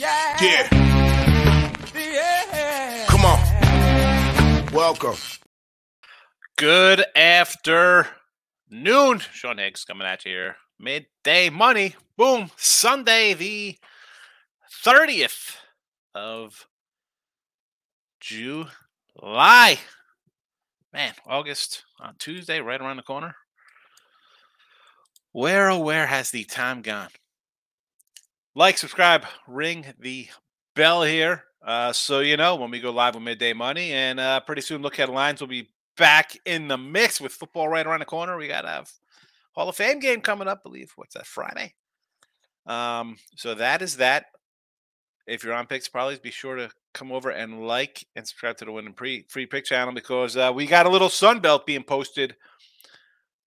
yeah. Yeah. Yeah. Come on. Welcome. Good afternoon. Sean Higgs coming at you here. Midday money. Boom. Sunday, the 30th of July. Man, August on Tuesday, right around the corner. Where, oh, where has the time gone? Like, subscribe, ring the bell here. Uh, so you know when we go live with midday money, and uh, pretty soon look headlines will be back in the mix with football right around the corner. We got a Hall of Fame game coming up, I believe. What's that Friday? Um, so that is that. If you're on Picks Parlays, be sure to come over and like and subscribe to the Win and Pre Free Pick channel because uh, we got a little Sun Belt being posted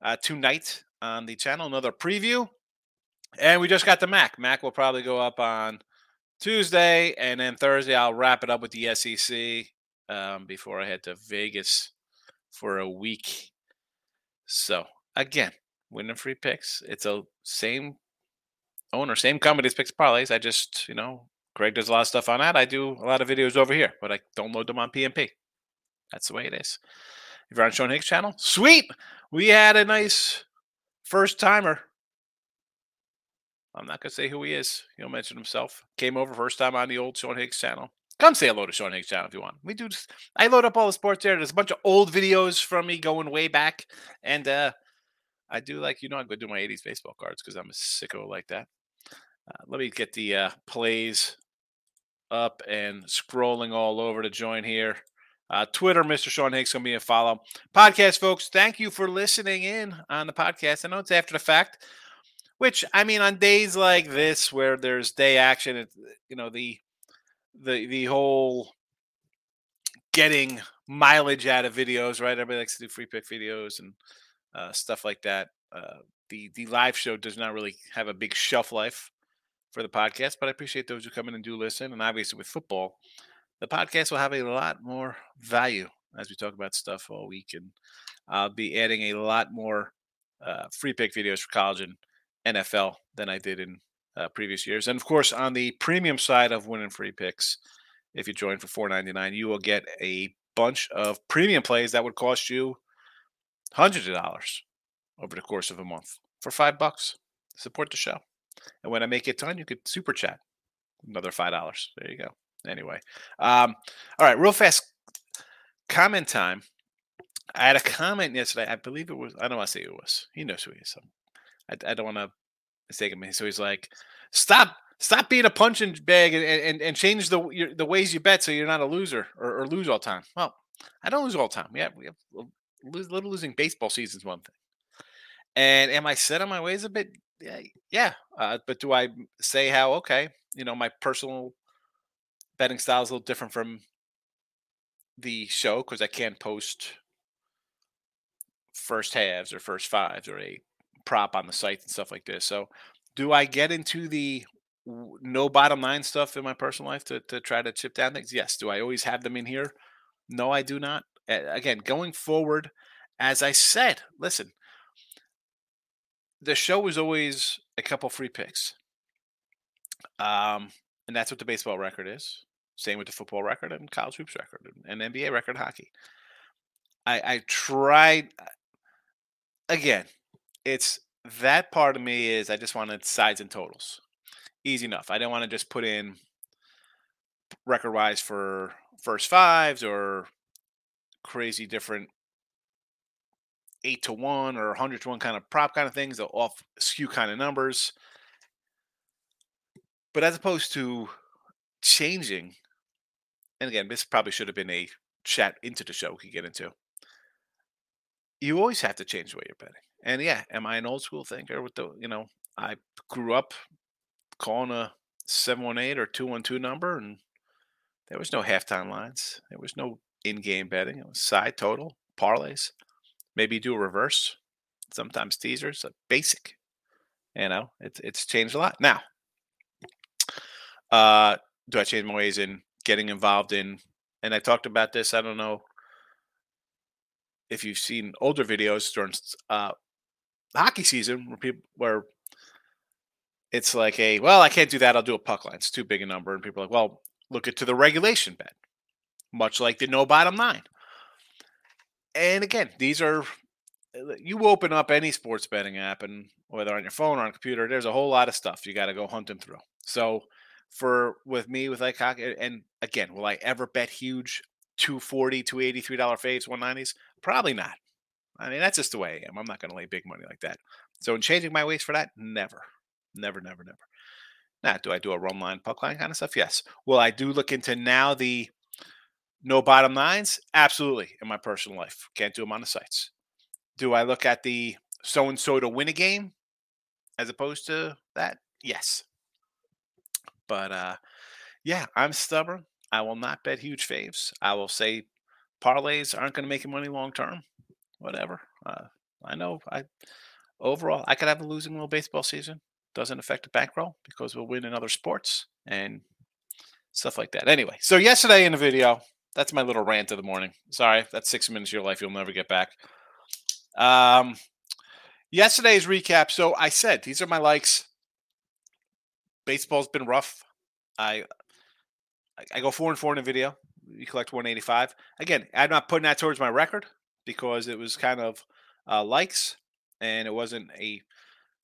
uh, tonight on the channel. Another preview, and we just got the MAC. MAC will probably go up on Tuesday, and then Thursday I'll wrap it up with the SEC um, before I head to Vegas for a week. So again, winning free picks. It's a same owner, same company as Picks Parlays. I just, you know, Greg does a lot of stuff on that. I do a lot of videos over here, but I don't load them on PMP. That's the way it is. If you're on Sean Higgs' channel, sweet. We had a nice first timer. I'm not gonna say who he is. He'll mention himself. Came over first time on the old Sean Higgs channel. Come say hello to Sean Higgs channel if you want. We do. Just, I load up all the sports there. There's a bunch of old videos from me going way back, and uh I do like you know I'm gonna do my '80s baseball cards because I'm a sicko like that. Uh, let me get the uh, plays up and scrolling all over to join here. Uh, Twitter, Mr. Sean Higgs, gonna be a follow. Podcast, folks, thank you for listening in on the podcast. I know it's after the fact, which I mean, on days like this where there's day action, it, you know the the the whole getting mileage out of videos, right? Everybody likes to do free pick videos and uh, stuff like that. Uh, the the live show does not really have a big shelf life for the podcast, but I appreciate those who come in and do listen. And obviously, with football, the podcast will have a lot more value as we talk about stuff all week, and I'll be adding a lot more uh, free pick videos for college and NFL than I did in uh, previous years. And of course, on the premium side of winning free picks, if you join for four ninety nine, you will get a bunch of premium plays that would cost you hundreds of dollars over the course of a month for five bucks. Support the show. And when I make it done, you could super chat another five dollars. There you go. Anyway, um, all right, real fast comment time. I had a comment yesterday. I believe it was. I don't want to say who it was. He knows who he is. I, I don't want to mistake him. So he's like, "Stop, stop being a punching bag and, and, and change the your, the ways you bet so you're not a loser or, or lose all time." Well, I don't lose all time. Yeah, we have little losing baseball season's one thing. And am I set on my ways a bit? Yeah, yeah. Uh, but do I say how? Okay, you know, my personal betting style is a little different from the show because I can't post first halves or first fives or a prop on the site and stuff like this. So, do I get into the no bottom line stuff in my personal life to, to try to chip down things? Yes. Do I always have them in here? No, I do not. Again, going forward, as I said, listen, the show was always a couple free picks. Um, and that's what the baseball record is. Same with the football record and college hoops record and, and NBA record hockey. I, I tried again. It's that part of me is I just wanted sides and totals. Easy enough. I didn't want to just put in record wise for first fives or crazy different eight to one or hundred to one kind of prop kind of things, the off skew kind of numbers. But as opposed to changing, and again, this probably should have been a chat into the show we could get into. You always have to change the way you're betting. And yeah, am I an old school thinker with the you know, I grew up calling a 718 or 212 number and there was no halftime lines. There was no in-game betting. It was side total, parlays. Maybe do a reverse. Sometimes teasers, basic. You know, it's it's changed a lot. Now, uh, do I change my ways in getting involved in? And I talked about this. I don't know if you've seen older videos during uh, hockey season where people where it's like a well, I can't do that. I'll do a puck line. It's too big a number, and people are like, well, look at to the regulation bet, much like the no bottom nine. And again, these are uh, you open up any sports betting app, and whether on your phone or on a computer, there's a whole lot of stuff you got to go hunting through. So for with me with like hockey, and again, will I ever bet huge 240 283 dollar faves 190s? Probably not. I mean, that's just the way I am. I'm not going to lay big money like that. So in changing my ways for that, never, never, never, never. Now, do I do a run line, puck line kind of stuff? Yes. Will I do look into now the no bottom nines? Absolutely. In my personal life, can't do them on the sites. Do I look at the so and so to win a game as opposed to that? Yes. But uh, yeah, I'm stubborn. I will not bet huge faves. I will say parlays aren't going to make you money long term. Whatever. Uh, I know. I overall I could have a losing little baseball season. Doesn't affect the bankroll because we'll win in other sports and stuff like that. Anyway, so yesterday in the video, that's my little rant of the morning. Sorry, that's six minutes of your life you'll never get back. Um, yesterday's recap. So I said these are my likes baseball's been rough. I I go four and four in a video. You collect 185. Again, I'm not putting that towards my record because it was kind of uh, likes and it wasn't a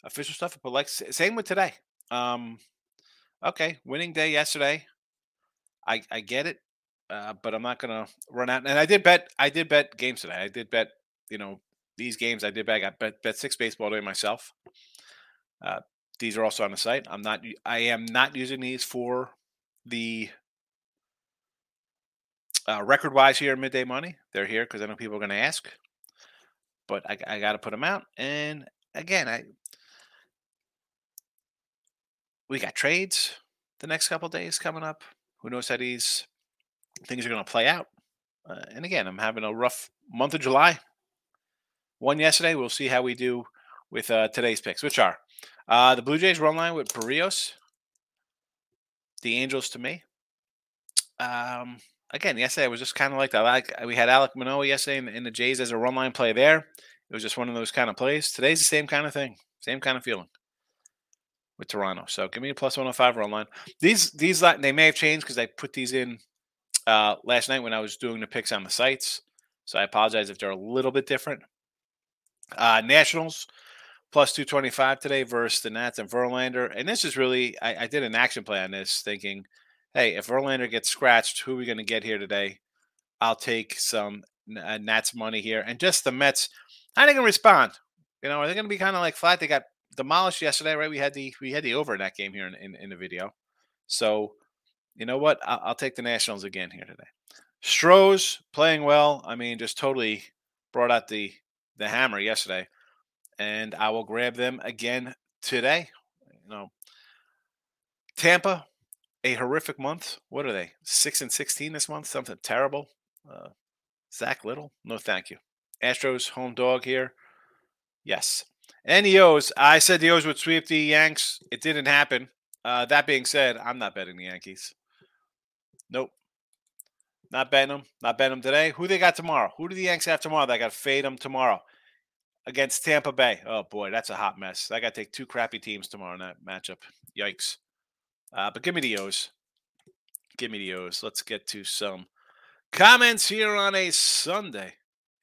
official stuff. But likes, same with today. Um, okay, winning day yesterday. I I get it, uh, but I'm not gonna run out. And I did bet. I did bet games today. I did bet. You know these games. I did bet. I bet bet six baseball day myself. Uh, these are also on the site. I'm not. I am not using these for the uh, record wise here in midday money. They're here because I know people are going to ask. But I, I got to put them out. And again, I we got trades the next couple days coming up. Who knows how these things are going to play out? Uh, and again, I'm having a rough month of July. One yesterday. We'll see how we do with uh, today's picks, which are uh, the Blue Jays run line with Berrios. The Angels to me. Um, again, yesterday I was just kind of like that. Like we had Alek Manoah yesterday in, in, the Jays as a run line play there. It was just one of those kind of plays. Today's the same kind of thing, same kind of feeling with Toronto. So give me a plus 105 run line. These these they may have changed because I put these in uh, last night when I was doing the picks on the sites. So I apologize if they're a little bit different. Uh, Nationals plus 225 today versus the Nats and Verlander. And this is really, I, I did an action play on this thinking, hey, if Verlander gets scratched, who are we going to get here today? I'll take some uh, Nats money here. And just the Mets, how are they going to respond? You know, are they going to be kind of like flat? They got demolished yesterday, right? We had the we had the over in that game here in, in, in the video. So, you know what? I'll, I'll, take the Nationals again here today. Stros playing well. I mean, just totally brought out the the hammer yesterday and I will grab them again today. You know, Tampa, a horrific month. What are they? Six and sixteen this month. Something terrible. Uh, Zack Littell. no thank you. Astros home dog here. Yes. And the O's. I said the O's would sweep the Yanks. It didn't happen. Uh, that being said, I'm not betting the Yankees. Nope. Not betting them. Not betting them today. Who they got tomorrow? Who do the Yanks have tomorrow? They got to fade them tomorrow against Tampa Bay. Oh boy, that's a hot mess. I got to take two crappy teams tomorrow in that matchup. Yikes. Uh, but give me the O's. Give me the O's. Let's get to some comments here on a Sunday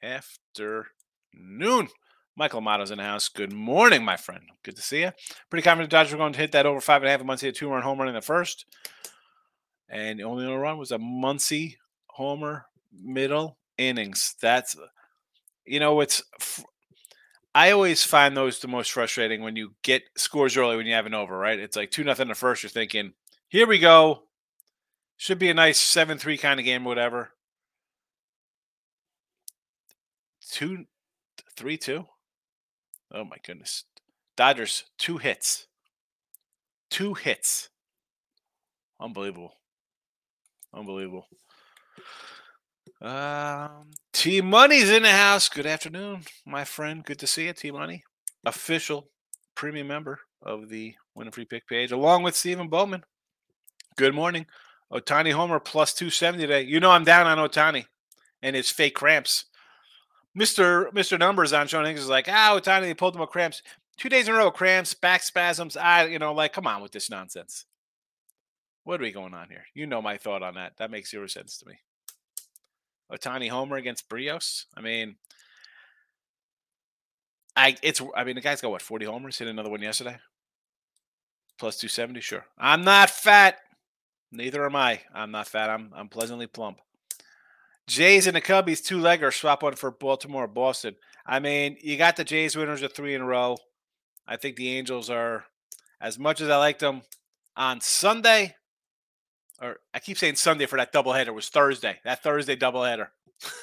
afternoon. Michael Amato's in the house. Good morning, my friend. Good to see you. Pretty confident Dodgers are going to hit that over five and a half. Muncy a two run home run in the first. And the only other run was a Muncy homer middle innings. That's, you know, it's I always find those the most frustrating when you get scores early when you have an over, right? It's like two nothing the first. You're thinking, here we go. Should be a nice seven three kind of game or whatever. Two, three two. Oh my goodness, Dodgers two hits, two hits. Unbelievable, unbelievable. Um, T Money's in the house. Good afternoon, my friend. Good to see you, T Money. Official premium member of the Winning Free Pick page, along with Stephen Bowman. Good morning. Ohtani Homer plus 270 today. You know I'm down on Ohtani and his fake cramps. Mr. Mr. Numbers on Sean Higgs is like, ah, Ohtani, they pulled him a cramps. Two days in a row, cramps, back spasms. I, you know, like, come on with this nonsense. What are we going on here? You know my thought on that. That makes zero sense to me. Ohtani homer against Berrios. I mean, I it's I mean the guy's got what forty homers. Hit another one yesterday. Plus two seventy. Sure. I'm not fat. Neither am I. I'm not fat. I'm I'm pleasantly plump. Jays and the Cubbies two legger swap one for Baltimore, Boston. I mean, you got the Jays winners of three in a row. I think the Angels are as much as I like them on Sunday, or I keep saying Sunday for that doubleheader. Was Thursday. That Thursday doubleheader.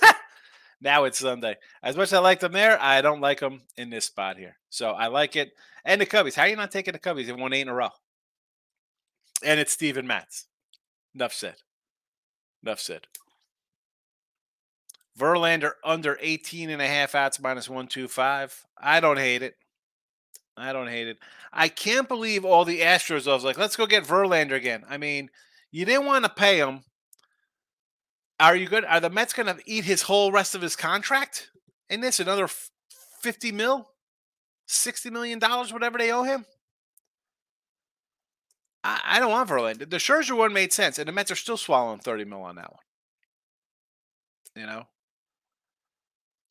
now it's Sunday. As much as I like them there, I don't like them in this spot here. So I like it. And the Cubbies. How are you not taking the Cubbies? They won eight in a row. And it's Steven Matz. Enough said. Enough said. Verlander under 18 and a half outs minus 125. I don't hate it. I don't hate it. I can't believe all the Astros. I was like, let's go get Verlander again. I mean, you didn't want to pay him. Are you good? Are the Mets going to eat his whole rest of his contract in this? Another 50 mil? 60 million dollars, whatever they owe him? I, I don't want Verlander. The Scherzer one made sense, and the Mets are still swallowing 30 mil on that one. You know?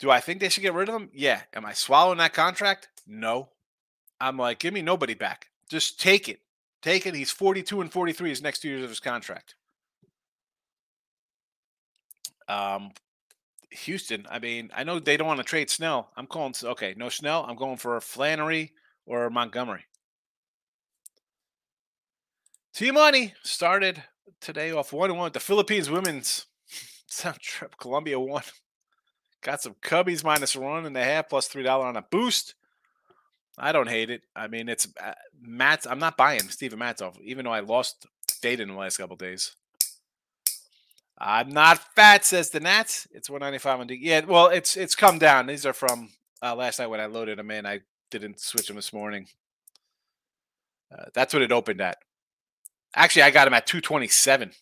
Do I think they should get rid of him? Yeah. Am I swallowing that contract? No. I'm like, give me nobody back. Just take it. Take it. He's 42 and 43 his next two years of his contract. Um, Houston, I mean, I know they don't want to trade Snell. I'm calling, okay, no Snell. I'm going for Flaherty or Montgomery. Team Money started today off 1 1. The Philippines women's trip. Colombia won. Got some Cubbies minus one and a half plus $3 on a boost. I don't hate it. I mean, it's uh, Matt. I'm not buying Steven Matzoff, even though I lost data in the last couple days. I'm not fat, says the Nats. It's 195 on D. Yeah, well, it's it's come down. These are from uh, last night when I loaded them in. I didn't switch them this morning. Uh, that's what it opened at. Actually, I got them at 227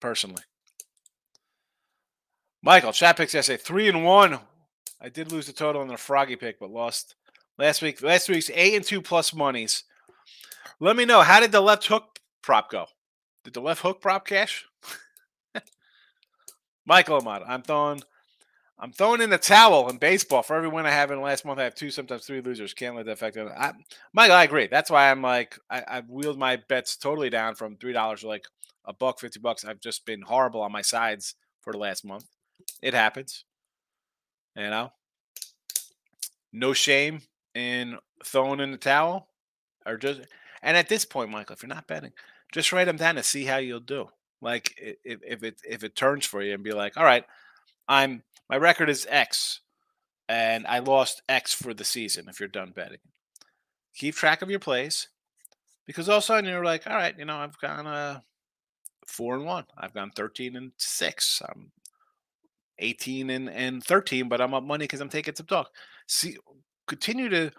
personally. Michael, chat picks say three and one. I did lose the total on the froggy pick, but lost last week. Last week's eight and two plus monies. Let me know how did the left hook prop go? Did the left hook prop cash? Michael Amato, I'm throwing I'm throwing in the towel in baseball for every win I have in the last month. I have two, sometimes three losers. Can't let that affect it. I, Michael, I agree. That's why I'm like I, I've wheeled my bets totally down from three dollars to like a buck fifty bucks. I've just been horrible on my sides for the last month. It happens. You know? No shame in throwing in the towel. Or just and at this point, Michael, if you're not betting, just write them down to see how you'll do. Like if, if it if it turns for you and be like, all right, I'm my record is X and I lost X for the season if you're done betting. Keep track of your plays. Because all of a sudden you're like, all right, you know, I've gone uh four and one. I've gone 13 and six. I'm 18 and, and 13, but I'm up money because I'm taking some talk. See, continue to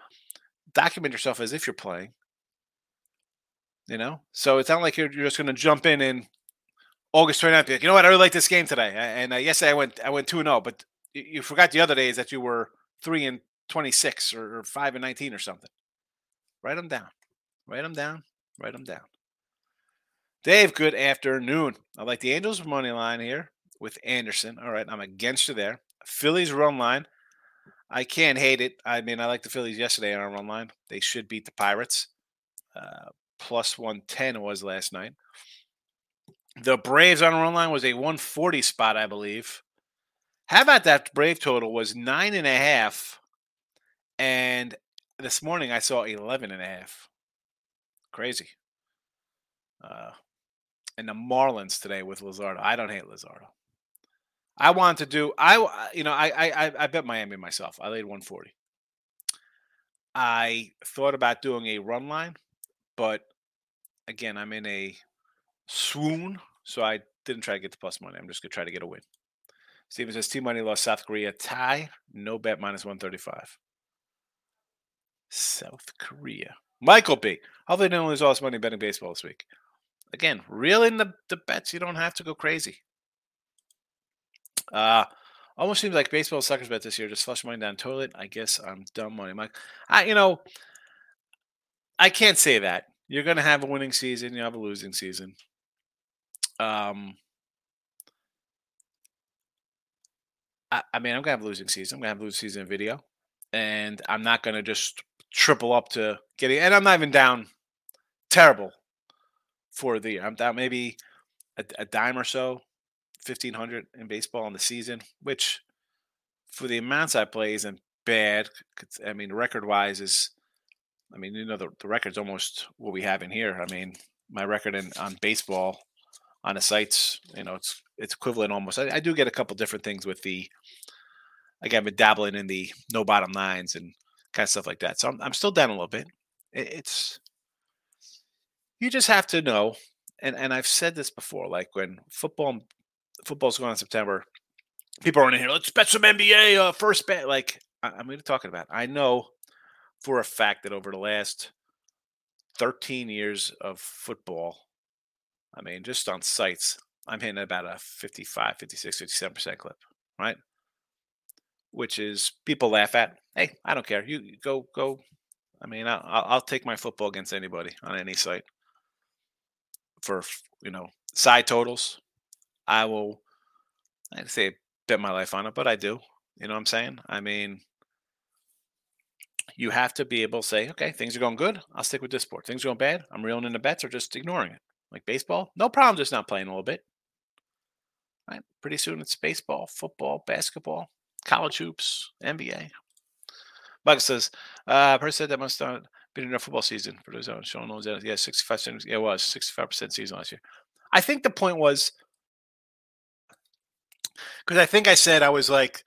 document yourself as if you're playing. You know, so it's not like you're, you're just going to jump in in August 29th. Like, you know what? I really like this game today. And uh, yesterday I went I went two and zero, oh, but you, forgot the other days that you were three and 26 or, or five and 19 or something. Write them down. Write them down. Write them down. Dave, good afternoon. I like the Angels money line here with Anderson. All right, I'm against you there. Phillies run line. I can't hate it. I mean, I like the Phillies yesterday on our run line. They should beat the Pirates. Uh, plus 110 was last night. The Braves on run line was a 140 spot, I believe. How about that Brave total was nine and a half, and this morning I saw 11 and a half. Crazy. Uh, and the Marlins today with Luzardo. I don't hate Luzardo. I want to do I you know I I I bet Miami myself. I laid 140. I thought about doing a run line, but again, I'm in a swoon, so I didn't try to get the plus money. I'm just gonna try to get a win. Steven says Team Money lost South Korea tie. No bet minus 135. South Korea. Michael B. Hopefully, they don't lose all this money betting baseball this week. Again, reel in the, the bets. You don't have to go crazy. Uh, Almost seems like baseball suckers bet this year. Just flush money down toilet. I guess I'm dumb money. Mike, I you know, I can't say that. You're gonna have a winning season. You have a losing season. Um, I, I mean, I'm gonna have a losing season. I'm gonna have a losing season video, and I'm not gonna just triple up to getting. And I'm not even down terrible for the. year. I'm down maybe a, a dime or so, fifteen hundred in baseball in the season, which for the amounts I play isn't bad. I mean, record wise is. I mean, you know, the, the record's almost what we have in here. I mean, my record in on baseball on the sites, you know, it's it's equivalent almost. I, I do get a couple different things with the. Like I've been dabbling in the no bottom lines and kind of stuff like that. So I'm I'm still down a little bit. It, it's you just have to know, and and I've said this before. Like when football football's going on in September, people are in here. Let's bet some NBA uh, first bet. Like I'm going to talking about. I know for a fact that over the last 13 years of football, I mean, just on sites, I'm hitting about a 55, 56, 57% clip, right? Which is people laugh at. Hey, I don't care. You you go, go. I mean, I'll I'll take my football against anybody on any site for, you know, side totals. I will, I'd say bet my life on it, but I do. You know what I'm saying? I mean, you have to be able to say, okay, things are going good. I'll stick with this sport. Things are going bad. I'm reeling in the bets or just ignoring it. Like baseball, no problem just not playing a little bit. Right? Pretty soon it's baseball, football, basketball, college hoops, NBA. Bug says, uh, person said that must have been in a football season for those knows that. Yeah, 65 yeah, it was 65% season last year. I think the point was because I think I said I was like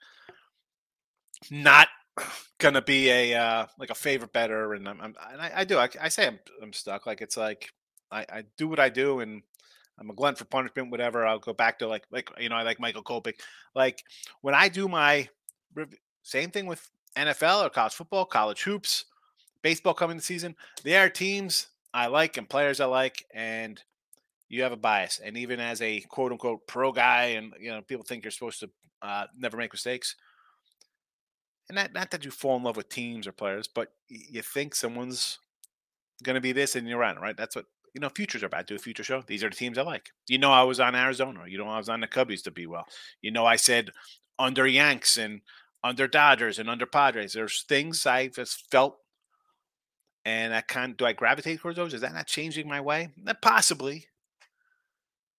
not gonna be a uh, like a favorite better, and I'm, I'm and I, I do. I, I say I'm I'm stuck. Like it's like I, I do what I do, and I'm a glunt for punishment. Whatever. I'll go back to like like you know I like Michael Kopech. Like when I do my same thing with NFL or college football, college hoops, baseball coming the season. There are teams I like and players I like, and you have a bias. And even as a quote unquote pro guy, and you know people think you're supposed to uh, never make mistakes and not, not that you fall in love with teams or players, but you think someone's going to be this and you're on, right? That's what, you know, futures are about. Do a future show. These are the teams I like. You know, I was on Arizona. You know, I was on the Cubbies to be well. You know, I said under Yanks and under Dodgers and under Padres. There's things I just felt, and I kind do I gravitate towards those? Is that not changing my way? Possibly,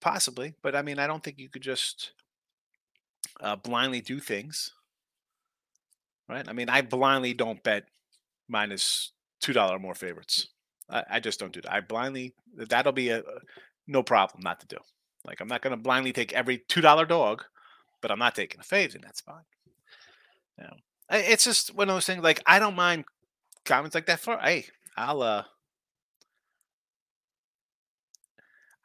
possibly, but I mean, I don't think you could just uh, blindly do things right? I mean, I blindly don't bet minus two dollar more favorites. I, I just don't do that. I blindly that'll be a, a no problem not to do. Like I'm not going to blindly take every two dollar dog, but I'm not taking a fave in that spot. You know, it's just one of those things. Like I don't mind comments like that. For hey, I'll uh,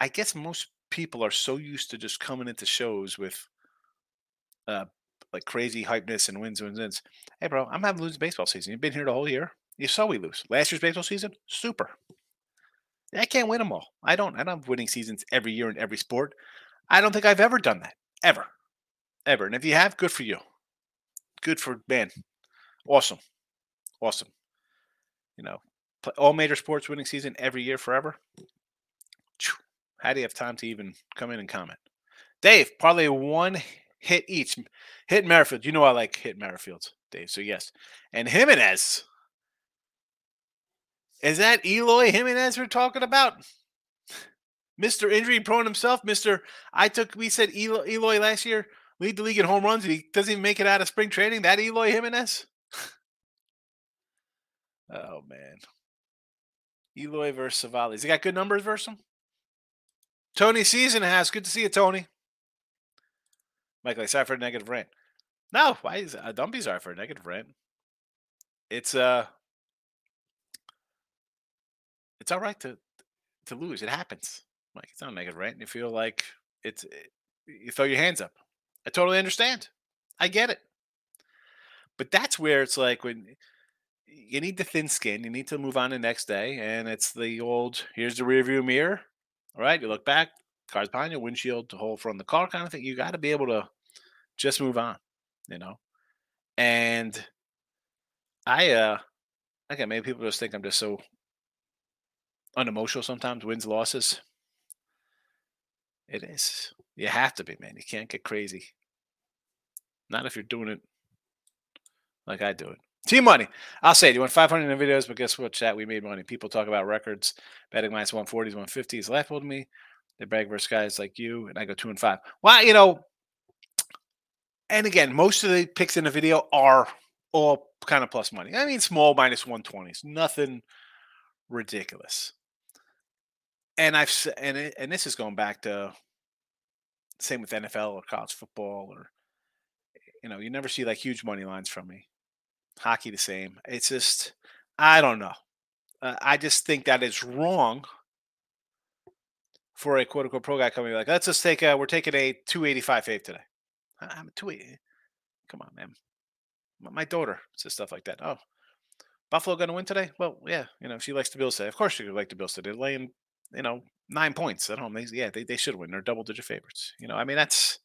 I guess most people are so used to just coming into shows with uh like crazy hypeness and wins, wins, wins. Hey, bro, I'm having losing baseball season. You've been here the whole year. You saw we lose last year's baseball season. Super. I can't win them all. I don't. I don't have winning seasons every year in every sport. I don't think I've ever done that ever, ever. And if you have, good for you. Good for man. Awesome, awesome. You know, all major sports winning season every year forever. How do you have time to even come in and comment? Dave, probably one hit each. Whit Merrifield. You know I like Whit Merrifield, Dave. So yes. And Jimenez. Is that Eloy Jimenez we're talking about? Mr. Injury prone himself. Mr. I took we said Eloy, Eloy last year lead the league in home runs and he doesn't even make it out of spring training. That Eloy Jimenez? oh man. Eloy versus Civale. Has he got good numbers versus him? Tony season has. Good to see you, Tony. Michael, I sorry for a negative rant. No, why is uh, don't sorry for a negative rant. It's uh it's all right to to lose. It happens. Like it's not a negative rant. You feel like it's it, you throw your hands up. I totally understand. I get it. But that's where it's like when you need the thin skin, you need to move on the next day, and it's the old here's the rearview mirror. All right, you look back, car's behind you, windshield to hold from the car kind of thing. You got to be able to just move on. you know. And I uh again maybe people just think I'm just so unemotional sometimes, wins, losses. It is. You have to be, man. You can't get crazy. Not if you're doing it like I do it. Team money. I'll say it. You want 500 in the videos, but guess what, chat? We made money. People talk about records. Betting minus 140s, 150s laughable to me. They brag versus guys like you, and I go two and five. Well, you know, and again, most of the picks in the video are all kind of plus money. I mean, small minus 120s, nothing ridiculous. And I've and it, and this is going back to same with NFL or college football or you know, you never see like huge money lines from me. Hockey the same. It's just I don't know. Uh, I just think that it's wrong for a quote unquote pro guy coming like, let's just take a we're taking a 285 fave today. I'm a 280. Come on, man. My- My daughter says stuff like that. Oh, Buffalo going to win today? Well, yeah. You know, she likes the Bills today. Of course, she would like the Bills today. They're laying, you know, nine points at home. They, yeah, they, they should win. They're double digit favorites. You know, I mean, that's,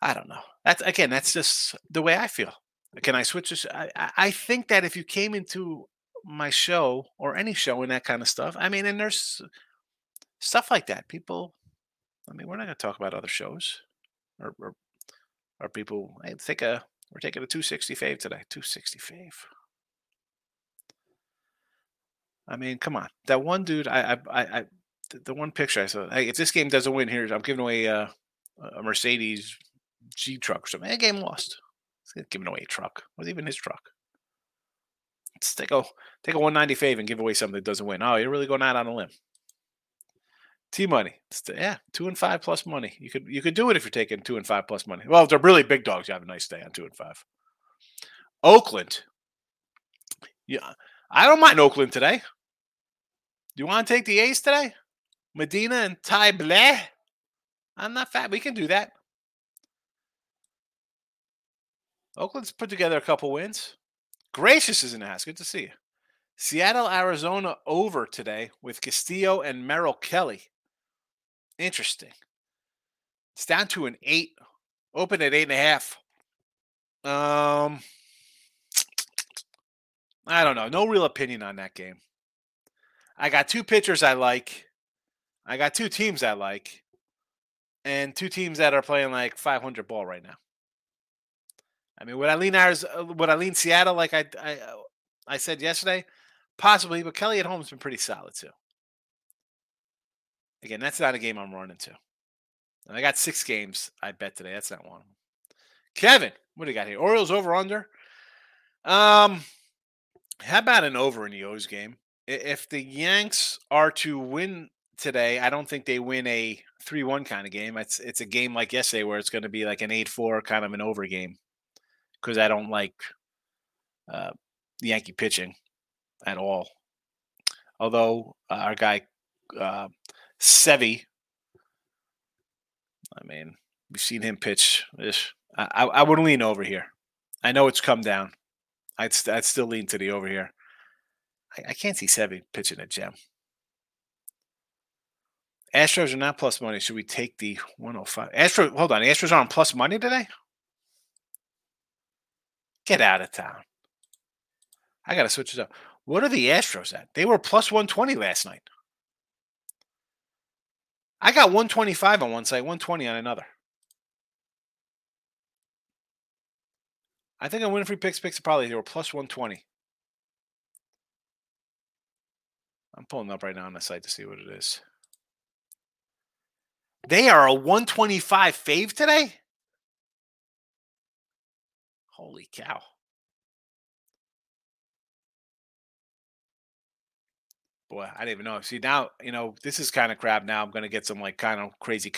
I don't know. That's, again, that's just the way I feel. Can I switch this? I, I- think that if you came into my show or any show and that kind of stuff, I mean, and there's stuff like that. People, I mean, we're not going to talk about other shows or, or, or people. I think a, we're taking a 260 fave today. 260 fave. I mean, come on. That one dude, I, I, I, the, one picture I saw. Hey, if this game doesn't win here, I'm giving away a, a Mercedes G truck or something. That game lost. Giving away a truck. Was even his truck. Let's take a take a 190 fave and give away something that doesn't win. Oh, you're really going out on a limb. T money. Yeah, two and five plus money. You could you could do it if you're taking two and five plus money. Well, if they're really big dogs, you have a nice day on two and five. Oakland. Yeah, I don't mind Oakland today. Do you want to take the A's today? Medina and Ty Blach? I'm not fat. We can do that. Oakland's put together a couple wins. Gracious is in the house. Good to see you. Seattle, Arizona over today with Castillo and Merrill Kelly. Interesting. It's down to an eight. Open at eight and a half. Um, I don't know. No real opinion on that game. I got two pitchers I like. I got two teams I like, and two teams that are playing like 500 ball right now. I mean, would I lean ours? uh, Would I lean Seattle like I I, uh, I said yesterday? Possibly, but Kelly at home's been pretty solid too. Again, that's not a game I'm running to. And I got six games I bet today. That's not one. of 'em. Kevin, what do you got here? Orioles over under. Um, how about an over in the O's game? If the Yanks are to win today, I don't think they win a three-one kind of game. It's it's a game like yesterday where it's going to be like an eight-four kind of an over game because I don't like uh, Yankee pitching at all. Although uh, our guy uh, Sevy, I mean, we've seen him pitch. I, I I would lean over here. I know it's come down. I'd st- I'd still lean to the over here. I, I can't see Sevy pitching a gem. Astros are not plus money. Should we take the 105? Astro, hold on. Astros are on plus money today? Get out of town. I got to switch it up. What are the Astros at? They were plus 120 last night. I got 125 on one site, 120 on another. I think on Winfrey Picks Picks are probably they were plus 120. I'm pulling up right now on the site to see what it is. They are a 125 fave today? Holy cow. Boy, I didn't even know. See, now, you know, this is kind of crap. Now I'm going to get some like kind of crazy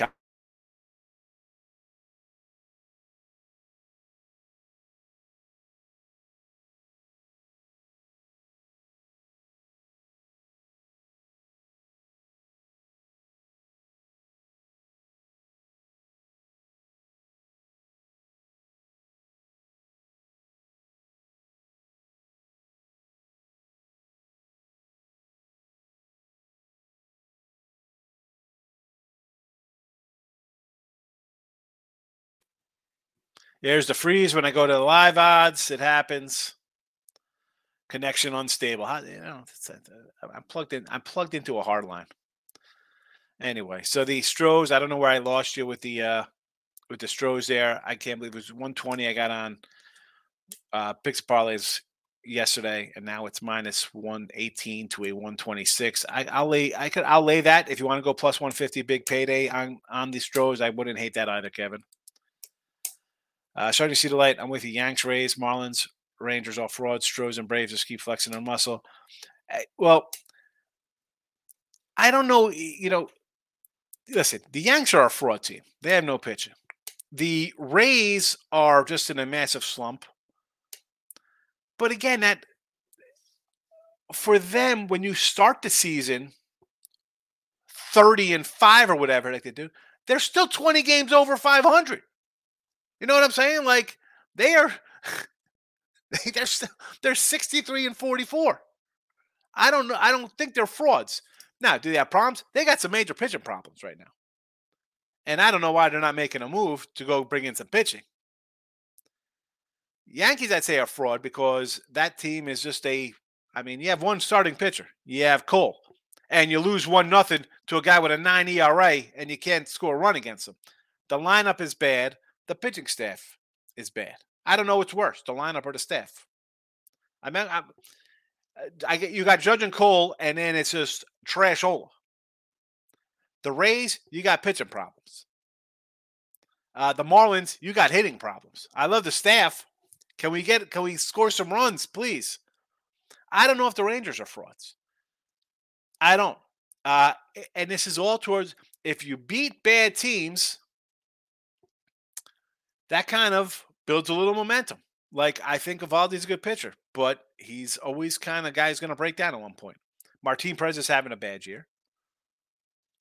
co- Here's the freeze when I go to the live odds. It happens. Connection unstable. How, you know, I'm plugged in. I'm plugged into a hard line. Anyway, so the Stros. I don't know where I lost you with the uh with the Stros there. I can't believe it was 120. I got on uh picks parlays yesterday, and now it's minus 118 to a 126. I, I'll lay. I could. I'll lay that if you want to go plus 150 big payday on on the Stros. I wouldn't hate that either, Kevin. Uh, starting to see the light. I'm with you. Yanks, Rays, Marlins, Rangers, all fraud. Stros and Braves just keep flexing their muscle. Eh, well, I don't know. You know, listen, the Yanks are a fraud team. They have no pitching. The Rays are just in a massive slump. But again, that for them, when you start the season 30 and 5 or whatever like they do, they're still 20 games over 500. You know what I'm saying? Like they are they're still they're 63 and 44. I don't know. I don't think they're frauds. Now, do they have problems? They got some major pitching problems right now. And I don't know why they're not making a move to go bring in some pitching. Yankees, I'd say, are fraud because that team is just a. I mean, you have one starting pitcher. You have Cole, and you lose one nothing to a guy with a nine ERA, and you can't score a run against him. The lineup is bad. The pitching staff is bad. I don't know what's worse, the lineup or the staff. I mean, I, I get you got Judge and Cole, and then it's just trash Ola. The Rays, you got pitching problems. Uh, the Marlins, you got hitting problems. I love the staff. Can we get? Can we score some runs, please? I don't know if the Rangers are frauds. I don't. Uh, and this is all towards if you beat bad teams, that kind of builds a little momentum. Like I think Eovaldi's a good pitcher, but he's always kind of guy who's going to break down at one point. Martin Perez is having a bad year.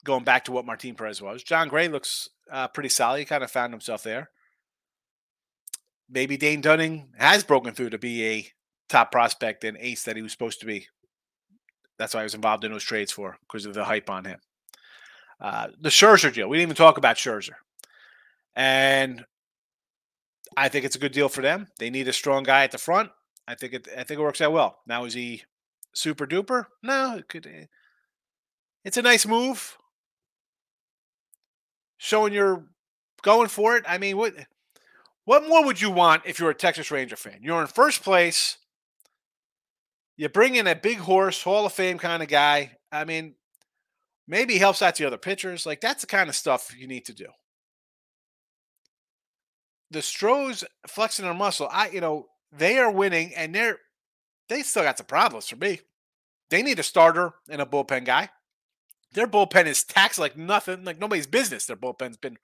Going back to what Martin Perez was, Jon Gray looks uh, pretty solid. He kind of found himself there maybe Dane Dunning has broken through to be a top prospect and ace that he was supposed to be. That's why I was involved in those trades for because of the hype on him. Uh, the Scherzer deal, we didn't even talk about Scherzer, and I think it's a good deal for them. They need a strong guy at the front. I think it. I think it works out well. Now is he super duper? No, it could. Eh, it's a nice move. Showing you're going for it. I mean, what what more would you want if you're a Texas Ranger fan? You're in first place. You bring in a big horse, Hall of Fame kind of guy. I mean, maybe helps out the other pitchers. Like that's the kind of stuff you need to do. The Stros flexing their muscle. I, you know, they are winning, and they're they still got some problems for me. They need a starter and a bullpen guy. Their bullpen is taxed like nothing, like nobody's business. Their bullpen's been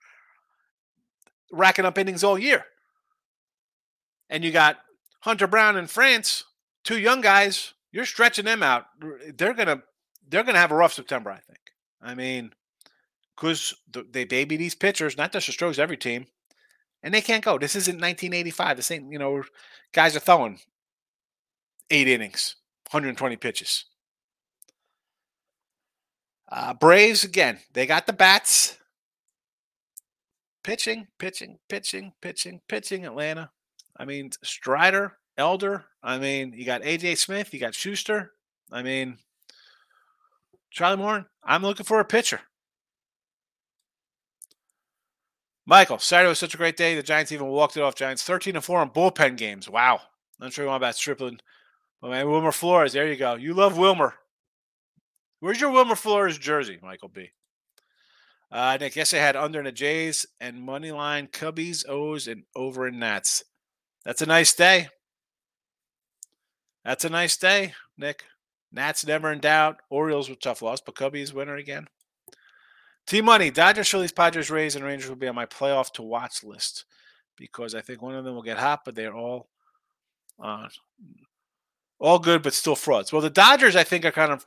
racking up innings all year. And you got Hunter Brown and France, two young guys. You're stretching them out. They're gonna they're gonna have a rough September, I think. I mean, because they baby these pitchers, not just the Stros, every team, and they can't go. This isn't 1985. The same, you know, guys are throwing eight innings, 120 pitches. Uh, Braves again, they got the bats pitching, pitching, pitching, pitching, pitching. Atlanta. I mean, Strider, Elder. I mean, you got AJ Smith, you got Shuster. I mean, Charlie Morton. I'm looking for a pitcher. Michael, Saturday was such a great day. The Giants even walked it off. Giants 13 and 4 on bullpen games. Wow. Not sure you want about Stripling. But man, Wilmer Flores, there you go. You love Wilmer. Where's your Wilmer Flores jersey, Michael B? Uh, Nick, yes, I had under in the Jays and money line Cubbies, O's, and over in Nats. That's a nice day. That's a nice day, Nick. Nats never in doubt. Orioles with tough loss, but Cubbies winner again. T Money, Dodgers, Phillies, Padres, Rays, and Rangers will be on my playoff to watch list because I think one of them will get hot, but they're all uh, all good, but still frauds. Well, the Dodgers, I think, are kind of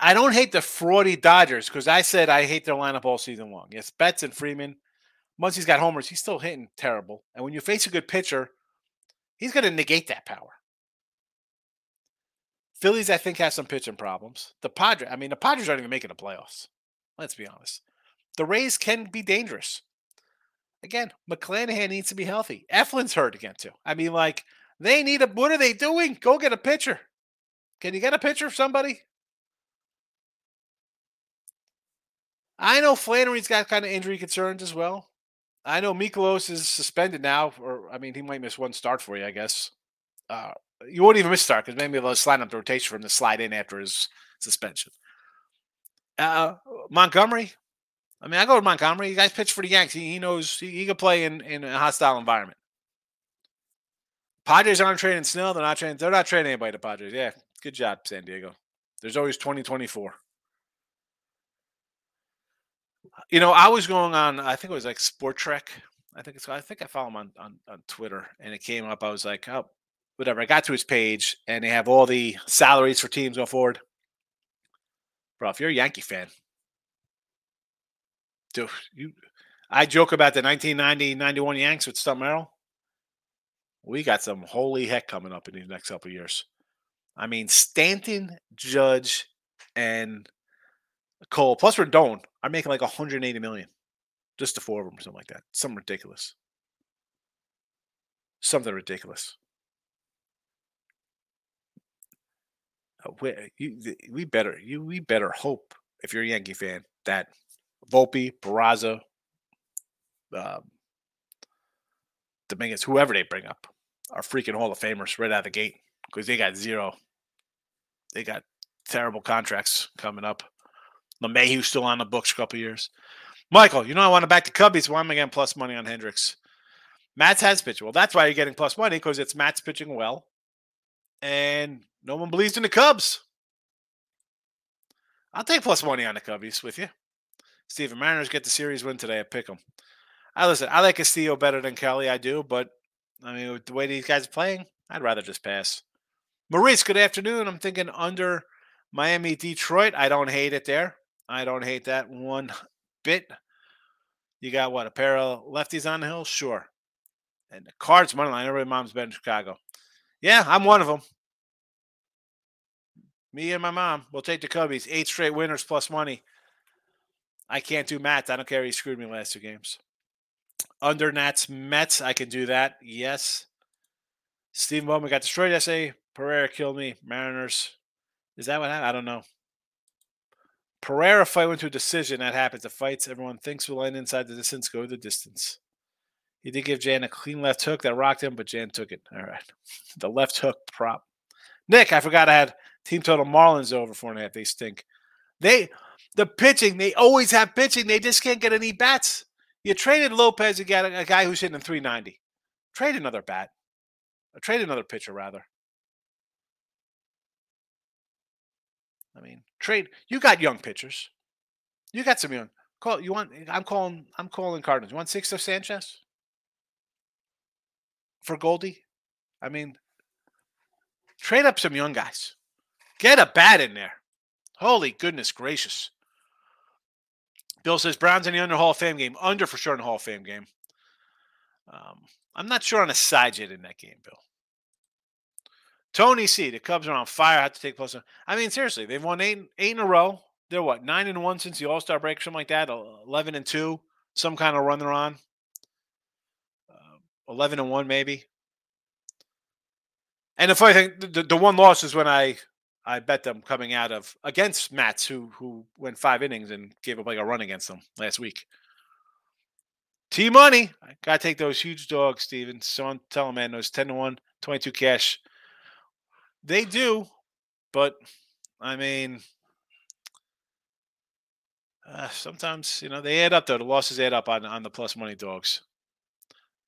I don't hate the fraudy Dodgers because I said I hate their lineup all season long. Yes, Betts and Freeman. Once he's got homers, he's still hitting terrible. And when you face a good pitcher, he's going to negate that power. Phillies, I think, have some pitching problems. The Padres, I mean, the Padres aren't even making the playoffs. Let's be honest. The Rays can be dangerous. again, McClanahan needs to be healthy. Eflin's hurt again too. I mean, like they need a. What are they doing? Go get a pitcher. Can you get a pitcher of somebody? I know Flaherty's got kind of injury concerns as well. I know Mikolas is suspended now, or I mean, he might miss one start for you, I guess. Uh, you won't even miss start because maybe they'll slide up the rotation for him to slide in after his suspension. Uh, Montgomery, I mean, I go to Montgomery. You guys pitch for the Yanks. He, he knows he, he can play in, in a hostile environment. Padres aren't trading Snell. They're not trading. They're not trading anybody to Padres. Yeah, good job, San Diego. There's always 2024. You know, I was going on. I think it was like Spotrac. I think it's. I think I follow him on, on on Twitter, and it came up. I was like, oh, whatever. I got to his page, and they have all the salaries for teams going forward. Bro, if you're a Yankee fan, dude, you. I joke about the 1990-91 Yanks with Stump Merrill. We got some holy heck coming up in these next couple years. I mean, Stanton, Judge, and Cole plus Rodon are making like 180 million, just the four of them, or something like that. Something ridiculous. Something ridiculous. We, you, we better you we better hope if you're a Yankee fan that Volpe, Peraza, um, Dominguez, whoever they bring up, are freaking Hall of Famers right out of the gate because they got zero. They got terrible contracts coming up. LeMahieu's still on the books a couple years. Michael, you know I want to back the Cubbies. Why am I getting plus money on Hendricks? Matz has pitched well. That's why you're getting plus money because it's Matz pitching well, and no one believes in the Cubs. I'll take plus money on the Cubbies with you. Steven Mariners get the series win today. I pick them. I listen. I like Castillo better than Kelly. I do, but I mean, with the way these guys are playing, I'd rather just pass. Maurice, good afternoon. I'm thinking under Miami, Detroit. I don't hate it there. I don't hate that one bit. You got what a pair of lefties on the hill, sure. And the Cards money line. Everybody, mom's been in Chicago. Yeah, I'm one of them. Me and my mom will take the Cubbies. Eight straight winners plus money. I can't do math. I don't care. He screwed me last two games. Under Nats Mets, I can do that. Yes. Steve Bowman got destroyed yesterday. Pereira killed me. Mariners. Is that what happened? I don't know. Pereira fight went to a decision. That happens. The fights everyone thinks will end inside the distance go the distance. He did give Jan a clean left hook that rocked him, but Jan took it. All right. The left hook prop. Nick, I forgot I had team total Marlins over four and a half. They stink. They the pitching, they always have pitching. They just can't get any bats. You traded Lopez, you got a, a guy who's hitting 390. Trade another bat. Or trade another pitcher, rather. I mean, trade. You got young pitchers. You got some young. Call you want. I'm calling. I'm calling Cardinals. You want Sixto Sanchez for Goldie? I mean, trade up some young guys. Get a bat in there. Holy goodness gracious! Bill says Browns in the under Hall of Fame game. Under for sure in the Hall of Fame game. Um, I'm not sure on a side yet in that game, Bill. Tony C. The Cubs are on fire. I have to take plus. I mean, seriously, they've won eight eight in a row. They're what nine and one since the All Star break, something like that. Eleven and two, some kind of run they're on. Uh, Eleven and one, maybe. And the funny thing, the, the one loss is when I I bet them coming out of against Matz, who who went five innings and gave up like a run against them last week. T money. Gotta take those huge dogs, Steven. So tell them, man, those 10 to 1, 22 cash. They do, but I mean uh, sometimes, you know, they add up though. The losses add up on, on the plus money dogs.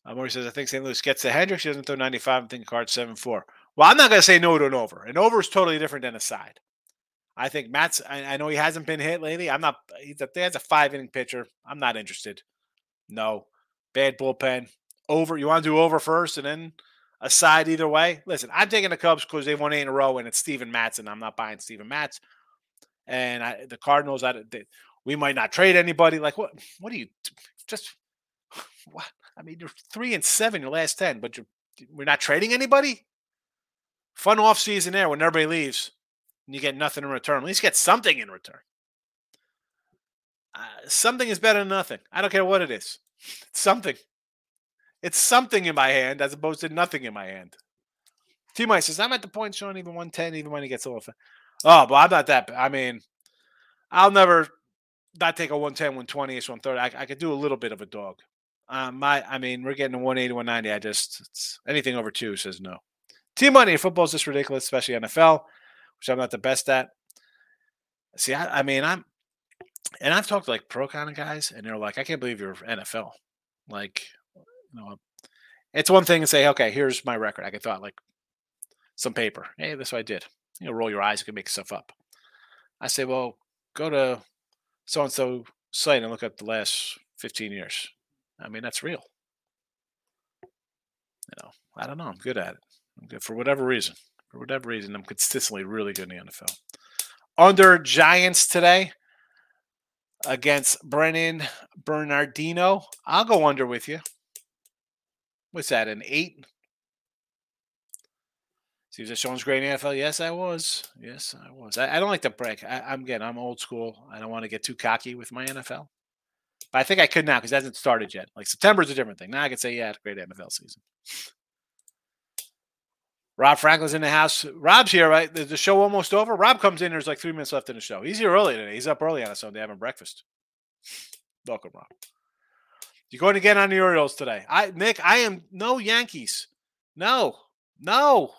Uh, says, I think St. Louis gets the Hendricks. He doesn't throw 95. I'm thinking card 7 4. Well, I'm not going to say no to an over. An over is totally different than a side. I think Matz. I, I know he hasn't been hit lately. I'm not. He's a, a five inning pitcher. I'm not interested. No, bad bullpen. Over. You want to do over first, and then a side either way. Listen, I'm taking the Cubs because they won eight in a row, and it's Steven Matz, and I'm not buying Steven Matz. And I, the Cardinals, I, they, we might not trade anybody. Like what? What do you just? What? I mean, you're three and seven your last ten, but you're we're not trading anybody fun off season there when everybody leaves and you get nothing in return. At least get something in return. Uh, something is better than nothing. I don't care what it is. It's something. It's something in my hand as opposed to nothing in my hand. T Mike says, I'm at the point showing even 110, even when he gets a little. Oh, but I'm not that. I mean, I'll never not take a 110, 120 ish, 130. I, I could do a little bit of a dog. Um, my, I mean, we're getting a 180, 190. I just, anything over two says no. Team money, football's just ridiculous, especially NFL, which I'm not the best at. See, I, I mean, I'm, and I've talked to like pro kind of guys, and they're like, I can't believe you're NFL. Like, you know, it's one thing to say, okay, here's my record. I can throw out like some paper. Hey, that's what I did. You know, roll your eyes, you can make stuff up. I say, well, go to so and so site and look up the last 15 years. I mean, that's real. You know, I don't know. I'm good at it. Good for whatever reason. For whatever reason, I'm consistently really good in the NFL. Under Giants today against Brennan Bernardino. I'll go under with you. What's that? An eight? See, was Sean's great NFL? Yes, I was. Yes, I was. I, I don't like to break. I, am getting. I'm old school. I don't want to get too cocky with my NFL. But I think I could now because it hasn't started yet. Like September is a different thing. Now I can say, yeah, it's a great NFL season. Rob Franklin's in the house. Rob's here, right? The show almost over. Rob comes in. There's like three minutes left in the show. He's here early today. He's up early on a Sunday having breakfast. Welcome, Rob. You're going to get on the Orioles today. I Nick, I am no Yankees. No, no.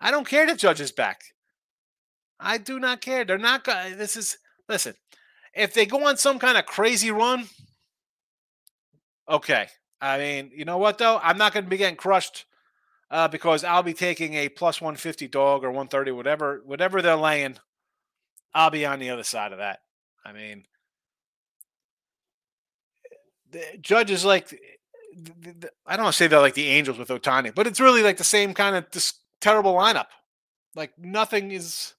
I don't care that Judge is back. I do not care. They're not going. This is listen. If they go on some kind of crazy run, okay. I mean, you know what though? I'm not going to be getting crushed uh, because I'll be taking a plus 150 dog or 130, whatever, whatever they're laying. I'll be on the other side of that. I mean, the Judge is like, the, the, I don't want to say they're like the Angels with Ohtani, but it's really like the same kind of this terrible lineup. Like nothing is.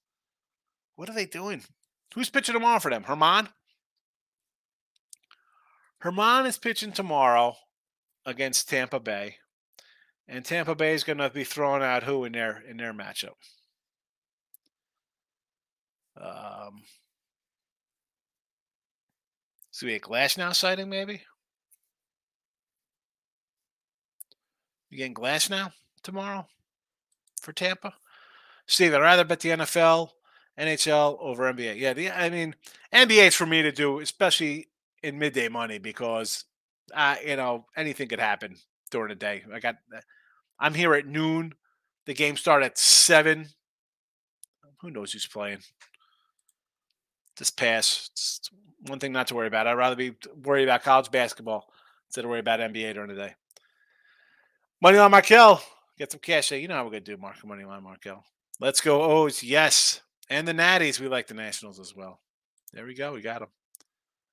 What are they doing? Who's pitching tomorrow for them? Germán. Germán is pitching tomorrow against Tampa Bay, and Tampa Bay is going to be throwing out who in their in their matchup. Um, we a Glasnow sighting maybe. You getting Glasnow tomorrow for Tampa? Steve, I'd rather bet the NFL, NHL over NBA. Yeah, the, I mean, NBA is for me to do, especially in midday money, because uh, you know anything could happen during the day. I got, I'm here at noon. The game start at seven. Who knows who's playing? Just pass. It's one thing not to worry about. I'd rather be worried about college basketball instead of worry about NBA during the day. Money on Markel. Get some cash. You know how we're gonna do Mark Money on Markel. Let's go O's. Yes. And the Natties. We like the Nationals as well. There we go. We got them.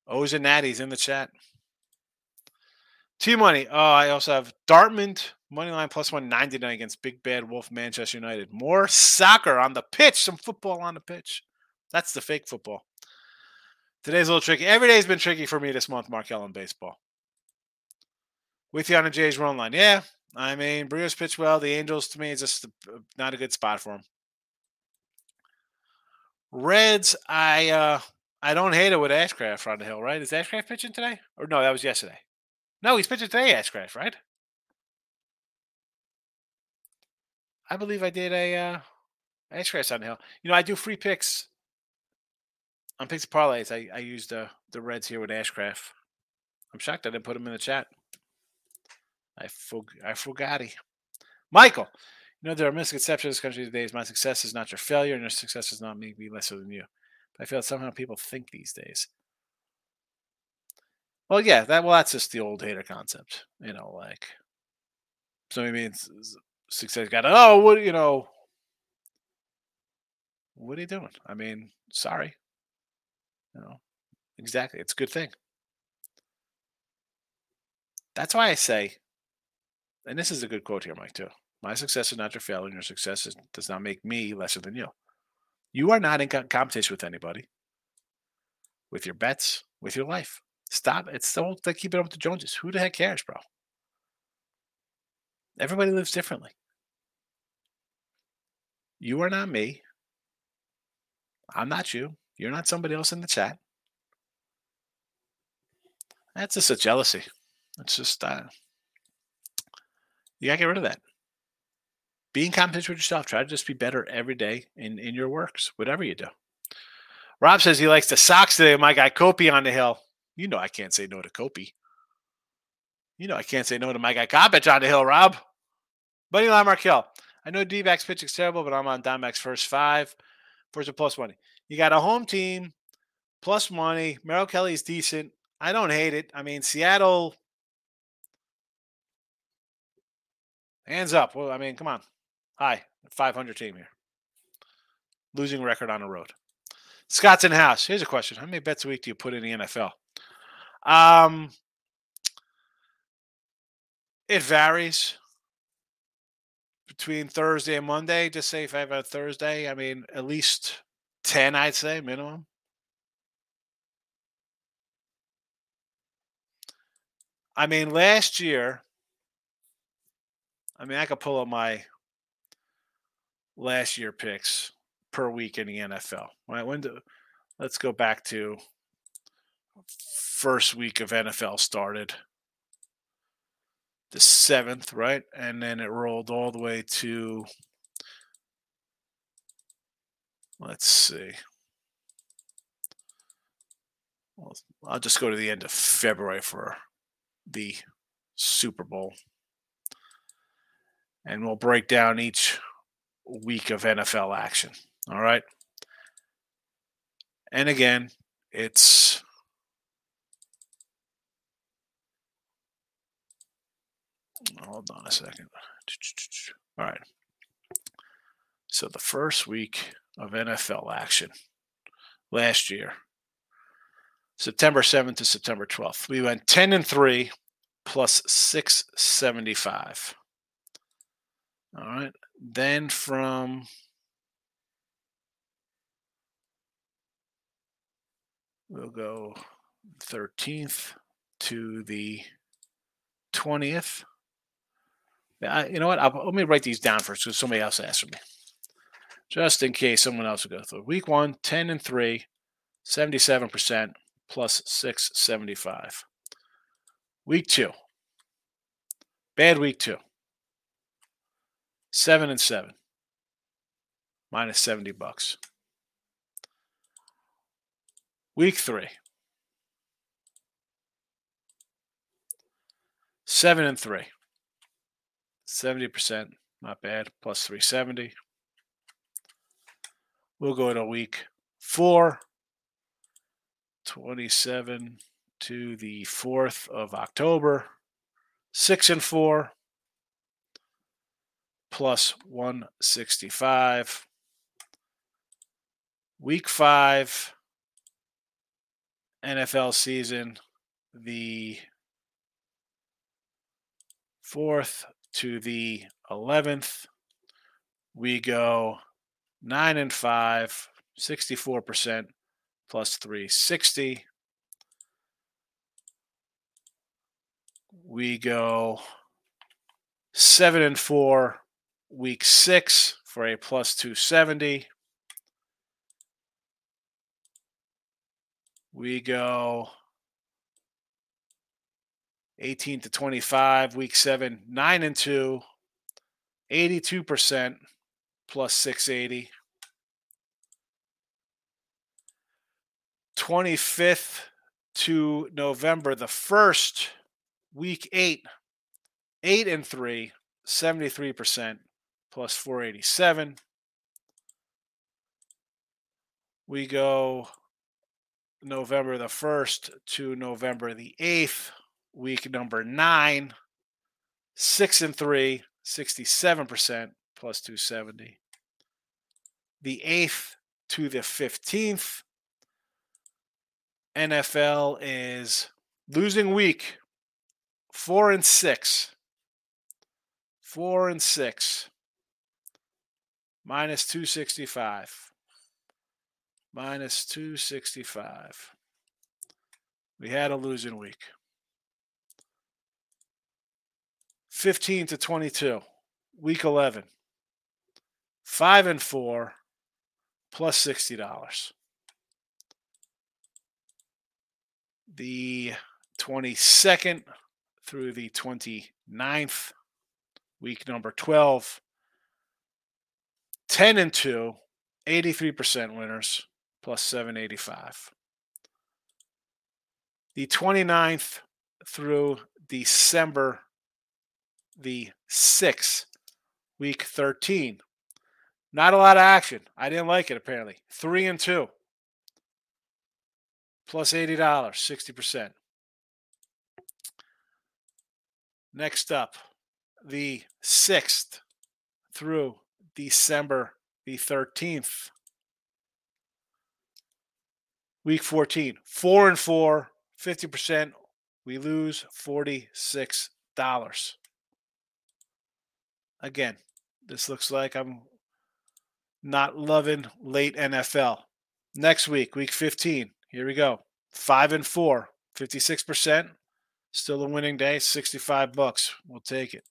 O's and Natties in the chat. T money. Oh, I also have Dortmund money line plus 199 against Big Bad Wolf Manchester United. More soccer on the pitch, some football on the pitch. That's the fake football. Today's a little tricky. Every day's been tricky for me this month, Markel, in baseball. With you on the Jays run line. Yeah, I mean, Berrios pitched well. The Angels, to me, is just not a good spot for him. Reds, I uh I don't hate it with Ashcraft on the hill, right? Is Ashcraft pitching today? Or no, that was yesterday. No, he's pitching today, Ashcraft, right? I believe I did a uh Ashcraft on the hill. You know, I do free picks on picks parlays. I, I used uh, the Reds here with Ashcraft. I'm shocked I didn't put him in the chat. I, fog- I forgot. Michael, you know, there are misconceptions in this country days. My success is not your failure, and your success does not make me lesser than you. But I feel somehow people think these days. Well, yeah, that well, that's just the old hater concept. You know, like so means success got oh what you know what are you doing? I mean, sorry. You know, exactly. It's a good thing. That's why I say, and this is a good quote here, Mike, too. My success is not your failure. Your success is, does not make me lesser than you. You are not in competition with anybody, with your bets, with your life. Stop. It's still to keep it up to Joneses. Who the heck cares, bro? Everybody lives differently. You are not me. I'm not you. You're not somebody else in the chat. That's just a jealousy. It's just uh, you gotta get rid of that. Be in competition with yourself. Try to just be better every day in in your works, whatever you do. Rob says he likes the Sox today. My guy Kopi on the hill. You know I can't say no to Kopi. You know I can't say no to my guy Kopech on the hill, Rob. Buddy Lamarkill. I know D-backs pitching's terrible, but I'm on Diamondbacks first five. First a plus money. You got a home team, plus money. Merrill Kelly's decent. I don't hate it. I mean, Seattle. Hands up. Well, I mean, come on. Hi, 500 team here. Losing record on the road. Scott's in house. Here's a question: How many bets a week do you put in the NFL? Um, it varies between Thursday and Monday. Just say if I have a Thursday, I mean, at least 10, I'd say minimum. I mean, last year, I mean, I could pull up my last year picks per week in the NFL. Right? When do, let's go back to first week of NFL started the seventh, right? And then it rolled all the way to let's see. Well, I'll just go to the end of February for the Super Bowl. And we'll break down each week of NFL action. All right. And again, it's hold on a second. All right. So the first week of NFL action last year, September 7th to September 12th, we went 10 and 3 plus 675. All right. Then from we'll go 13th to the 20th. I, you know what? I'll, let me write these down first because somebody else asked for me. Just in case someone else will go through. Week one, 10 and 3, 77% plus 675. Week two. Bad week two. 7 and 7. Minus 70 bucks. Week three. Seven and three. 70%, not bad, plus 370. We'll go to week four, 27 to the 4th of October, six and four, plus 165. Week five, NFL season, the 4th to the 11th, we go 9 and 5, 64% plus 360. We go 7 and 4, week 6 for a plus 270. We go 18 to 25, week seven, nine and two, 82% plus 680. 25th to November the 1st, week eight, eight and three, 73% plus 487. We go November the 1st to November the 8th, week number nine, six and three, 67% plus 270. The eighth to the 15th, NFL is losing week four and six. Four and six. Minus 265. Minus 265. We had a losing week. 15 to 22, week 11. 5 and 4 plus $60. The 22nd through the 29th, week number 12. 10 and 2, 83% winners, plus 785. The 29th through December the 6th, week 13. Not a lot of action. I didn't like it apparently. 3 and 2. Plus $80, 60%. Next up, the 6th through December the 13th. Week 14, 4 and 4, 50%. We lose $46. Again, this looks like I'm not loving late NFL. Next week, week 15. Here we go. 5 and 4, 56%. Still a winning day, 65 bucks. We'll take it.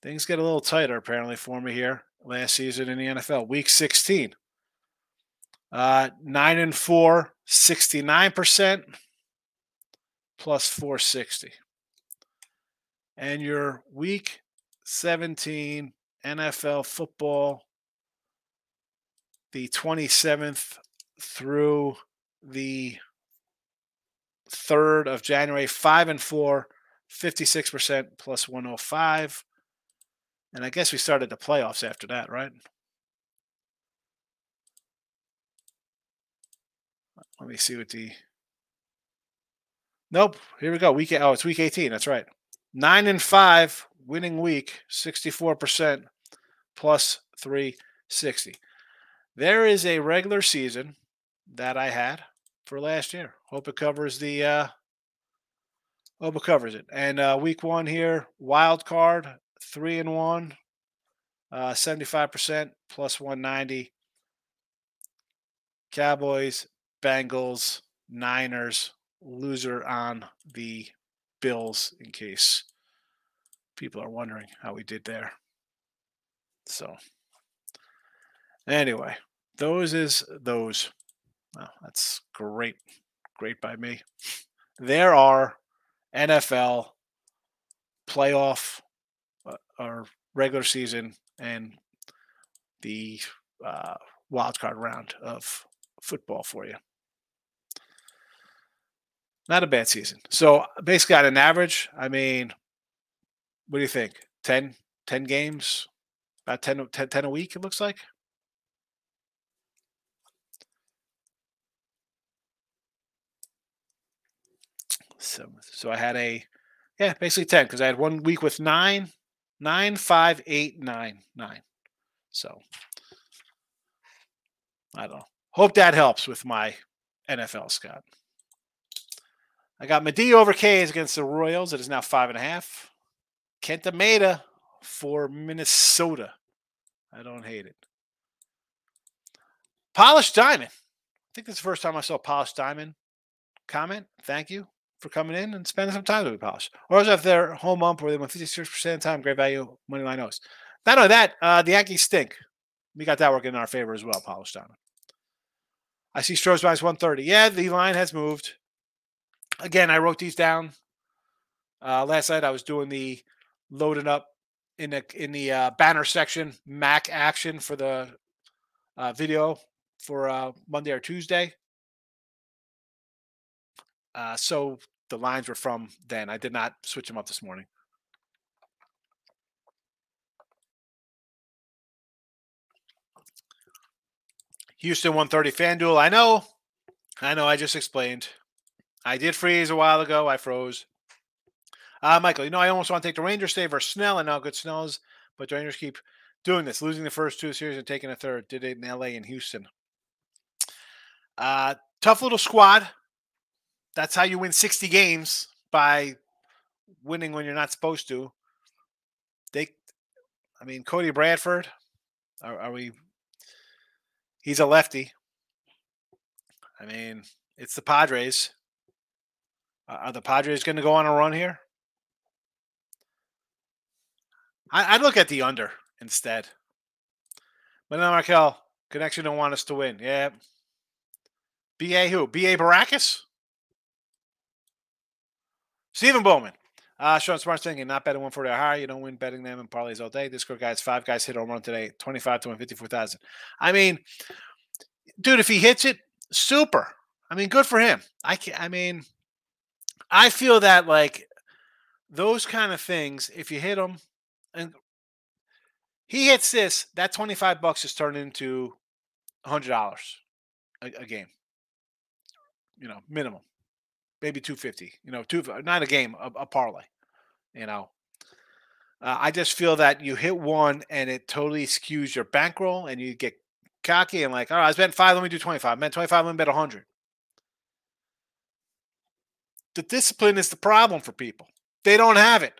Things get a little tighter apparently for me here last season in the NFL. Week 16. Uh, 9 and 4, 69% plus 460. And your week 17 NFL football, the 27th through the 3rd of January, 5 and 4, 56% plus 105. And I guess we started the playoffs after that, right? Let me see what the. Nope. Here we go. Week. Oh, it's week 18. That's right. Nine and five, winning week, 64% plus 360. There is a regular season that I had for last year. Hope it covers the. Uh, hope it covers it. And uh, week one here, wild card, three and one, uh, 75% plus 190. Cowboys, Bengals, Niners, loser on the Bills, in case people are wondering how we did there. So, anyway, those is those. Well, that's great. Great by me. There are NFL playoff uh, or regular season and the uh, wild card round of football for you. Not a bad season. So basically, on an average, I mean, what do you think? 10, 10 games? About 10, 10, 10 a week, it looks like? So, so I had a, yeah, basically 10 because I had one week with nine, nine, five, eight, nine, nine. So I don't know. Hope that helps with my NFL, Scott. I got Maeda over K's against the Royals. It is now five and a half. Kenta Maeda for Minnesota. I don't hate it. Polished Diamond. I think this is the first time I saw Polished Diamond comment. Thank you for coming in and spending some time with me, Polish. Or if they're home ump where they went 56% of the time, great value, money line nose. Not only that, uh, the Yankees stink. We got that working in our favor as well, Polished Diamond. I see Stros minus 130. Yeah, the line has moved. Again, I wrote these down. Uh, last night I was doing the loading up in the in the uh, banner section Mac action for the uh, video for uh, Monday or Tuesday. Uh, so the lines were from then. I did not switch them up this morning. Houston 130 FanDuel. I know. I know. I just explained. I did freeze a while ago. I froze. Uh, Michael, you know, I almost want to take the Rangers today versus Snell. I know good Snell's, but the Rangers keep doing this, losing the first two series and taking a third. Did it in LA and Houston. Uh, tough little squad. That's how you win 60 games by winning when you're not supposed to. They, I mean, Cody Bradford, are, are we? He's a lefty. I mean, it's the Padres. Are the Padres going to go on a run here? I, would look at the under instead. But now, Markel, connection don't want us to win. Yeah. BA who? BA Baracus? Stephen Bowman. Uh, Sean Smart's thinking not betting 140 or higher. You don't win betting them in parlays all day. Discord guys, five guys hit home run today, 25 to 154,000. I mean, dude, if he hits it, super. I mean, good for him. I can I mean, I feel that like those kind of things, if you hit them and he hits this, that 25 bucks is turned into $100 a, a game. You know, minimum. Maybe 250, you know, two not a game, a, a parlay, you know. Uh, I just feel that you hit one and it totally skews your bankroll and you get cocky and like, all right, I spent five, let me do 25. I spent 25, let me bet 100. The discipline is the problem for people. They don't have it.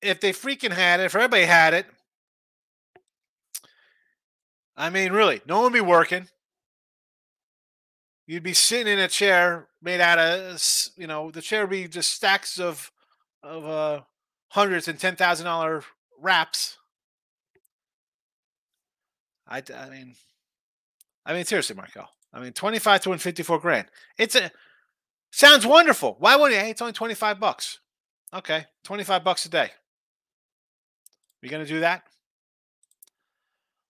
If they freaking had it, if everybody had it, I mean, really, no one would be working. You'd be sitting in a chair made out of, you know, the chair would be just stacks of, of uh, hundreds and ten thousand dollar wraps. I, I mean, I mean, seriously, Marco. I mean, twenty five to win fifty four grand. It's a sounds wonderful. Why wouldn't you? Hey, it's only twenty five bucks. Okay, twenty five bucks a day. You gonna do that?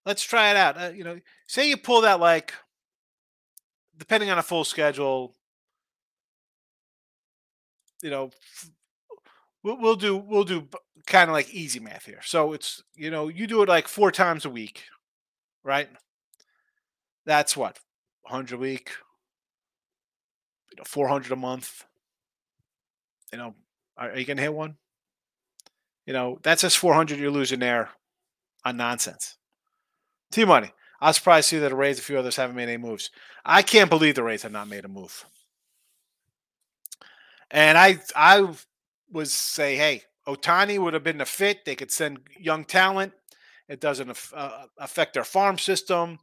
Let's try it out. Uh, you know, say you pull that like, depending on a full schedule. You know, we'll, we'll do we'll do kind of like easy math here. So it's you know you do it like four times a week, right? That's what hundred a week, know, four hundred a month. You know, are, are you gonna hit one? You know, that's just four hundred you're losing there on nonsense. T money. I was surprised to see that the Rays, a few others haven't made any moves. I can't believe the Rays have not made a move. And I I was say, hey, Ohtani would have been a fit. They could send young talent. It doesn't uh, affect their farm system.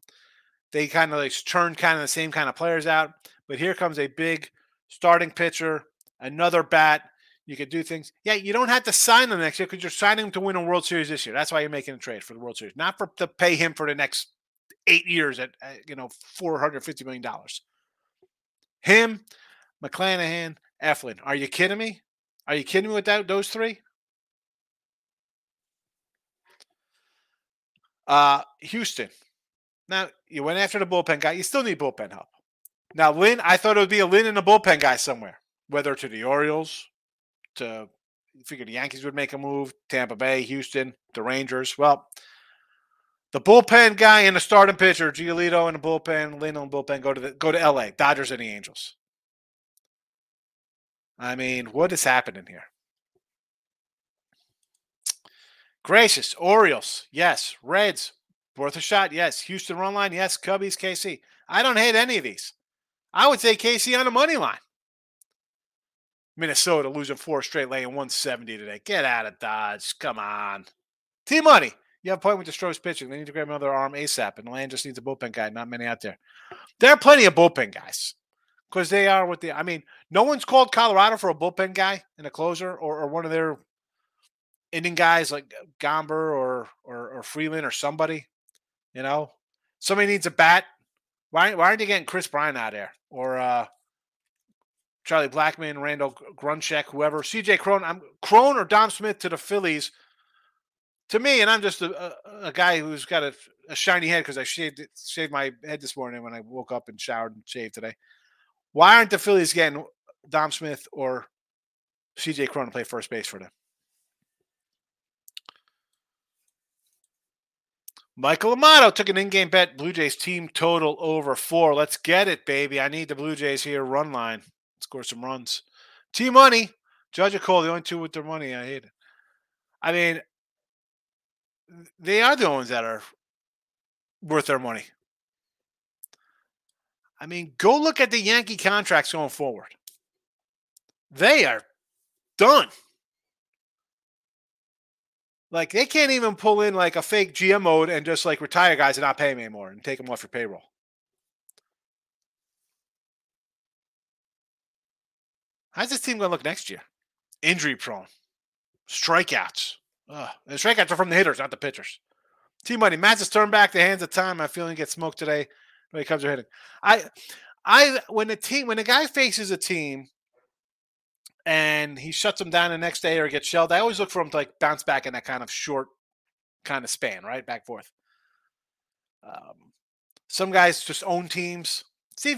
They kind of like churn kind of the same kind of players out. But here comes a big starting pitcher, another bat. You could do things. Yeah, you don't have to sign them next year because you're signing him to win a World Series this year. That's why you're making a trade for the World Series, not for to pay him for the next eight years at, at you know four hundred fifty million dollars. Him, McClanahan, Eflin. Are you kidding me? Are you kidding me with that? Those three? Uh, Houston. Now you went after the bullpen guy. You still need bullpen help. Now Lynn, I thought it would be a Lynn and a bullpen guy somewhere, whether to the Orioles, to figured the Yankees would make a move, Tampa Bay, Houston, the Rangers. Well, the bullpen guy and the starting pitcher, Giolito and the bullpen, Lynn and the bullpen go to the go to LA, Dodgers and the Angels. I mean, what is happening here? Gracious, Orioles, yes. Reds, worth a shot, yes. Houston run line, yes. Cubbies, KC. I don't hate any of these. I would say KC on the money line. Minnesota losing four straight, laying 170 today. Get out of Dodge. Come on. T Money. You have a point with Stros' pitching. They need to grab another arm ASAP, and the land just needs a bullpen guy. Not many out there. There are plenty of bullpen guys because they are what they. I mean, no one's called Colorado for a bullpen guy and a closer, or, or one of their inning guys like Gomber or, or or Freeland or somebody. You know, somebody needs a bat. Why why aren't you getting Kris Bryant out there or uh, Charlie Blackmon, Randall Grichuk, whoever, CJ Cron, I'm Cron or Dom Smith to the Phillies. To me, and I'm just a, a, a guy who's got a, a shiny head because I shaved shaved my head this morning when I woke up and showered and shaved today. Why aren't the Phillies getting Dom Smith or CJ Cron to play first base for them? Michael Amato took an in-game bet. Blue Jays team total over four. Let's get it, baby. I need the Blue Jays here. Run line score some runs. T Money, Judge a call, the only two with their money. I hate it. I mean, they are the ones that are worth their money. I mean, go look at the Yankee contracts going forward. They are done. Like they can't even pull in like a fake GM mode and just like retire guys and not pay them anymore and take them off your payroll. How's this team going to look next year? Injury prone, strikeouts. Ugh. The strikeouts are from the hitters, not the pitchers. Team money. Matz turned back the hands of time. I feel he gets smoked today when it comes to hitting. I, I when a team when a guy faces a team and he shuts them down the next day or gets shelled. I always look for him to like bounce back in that kind of short kind of span, right? Back forth. Um, some guys just own teams.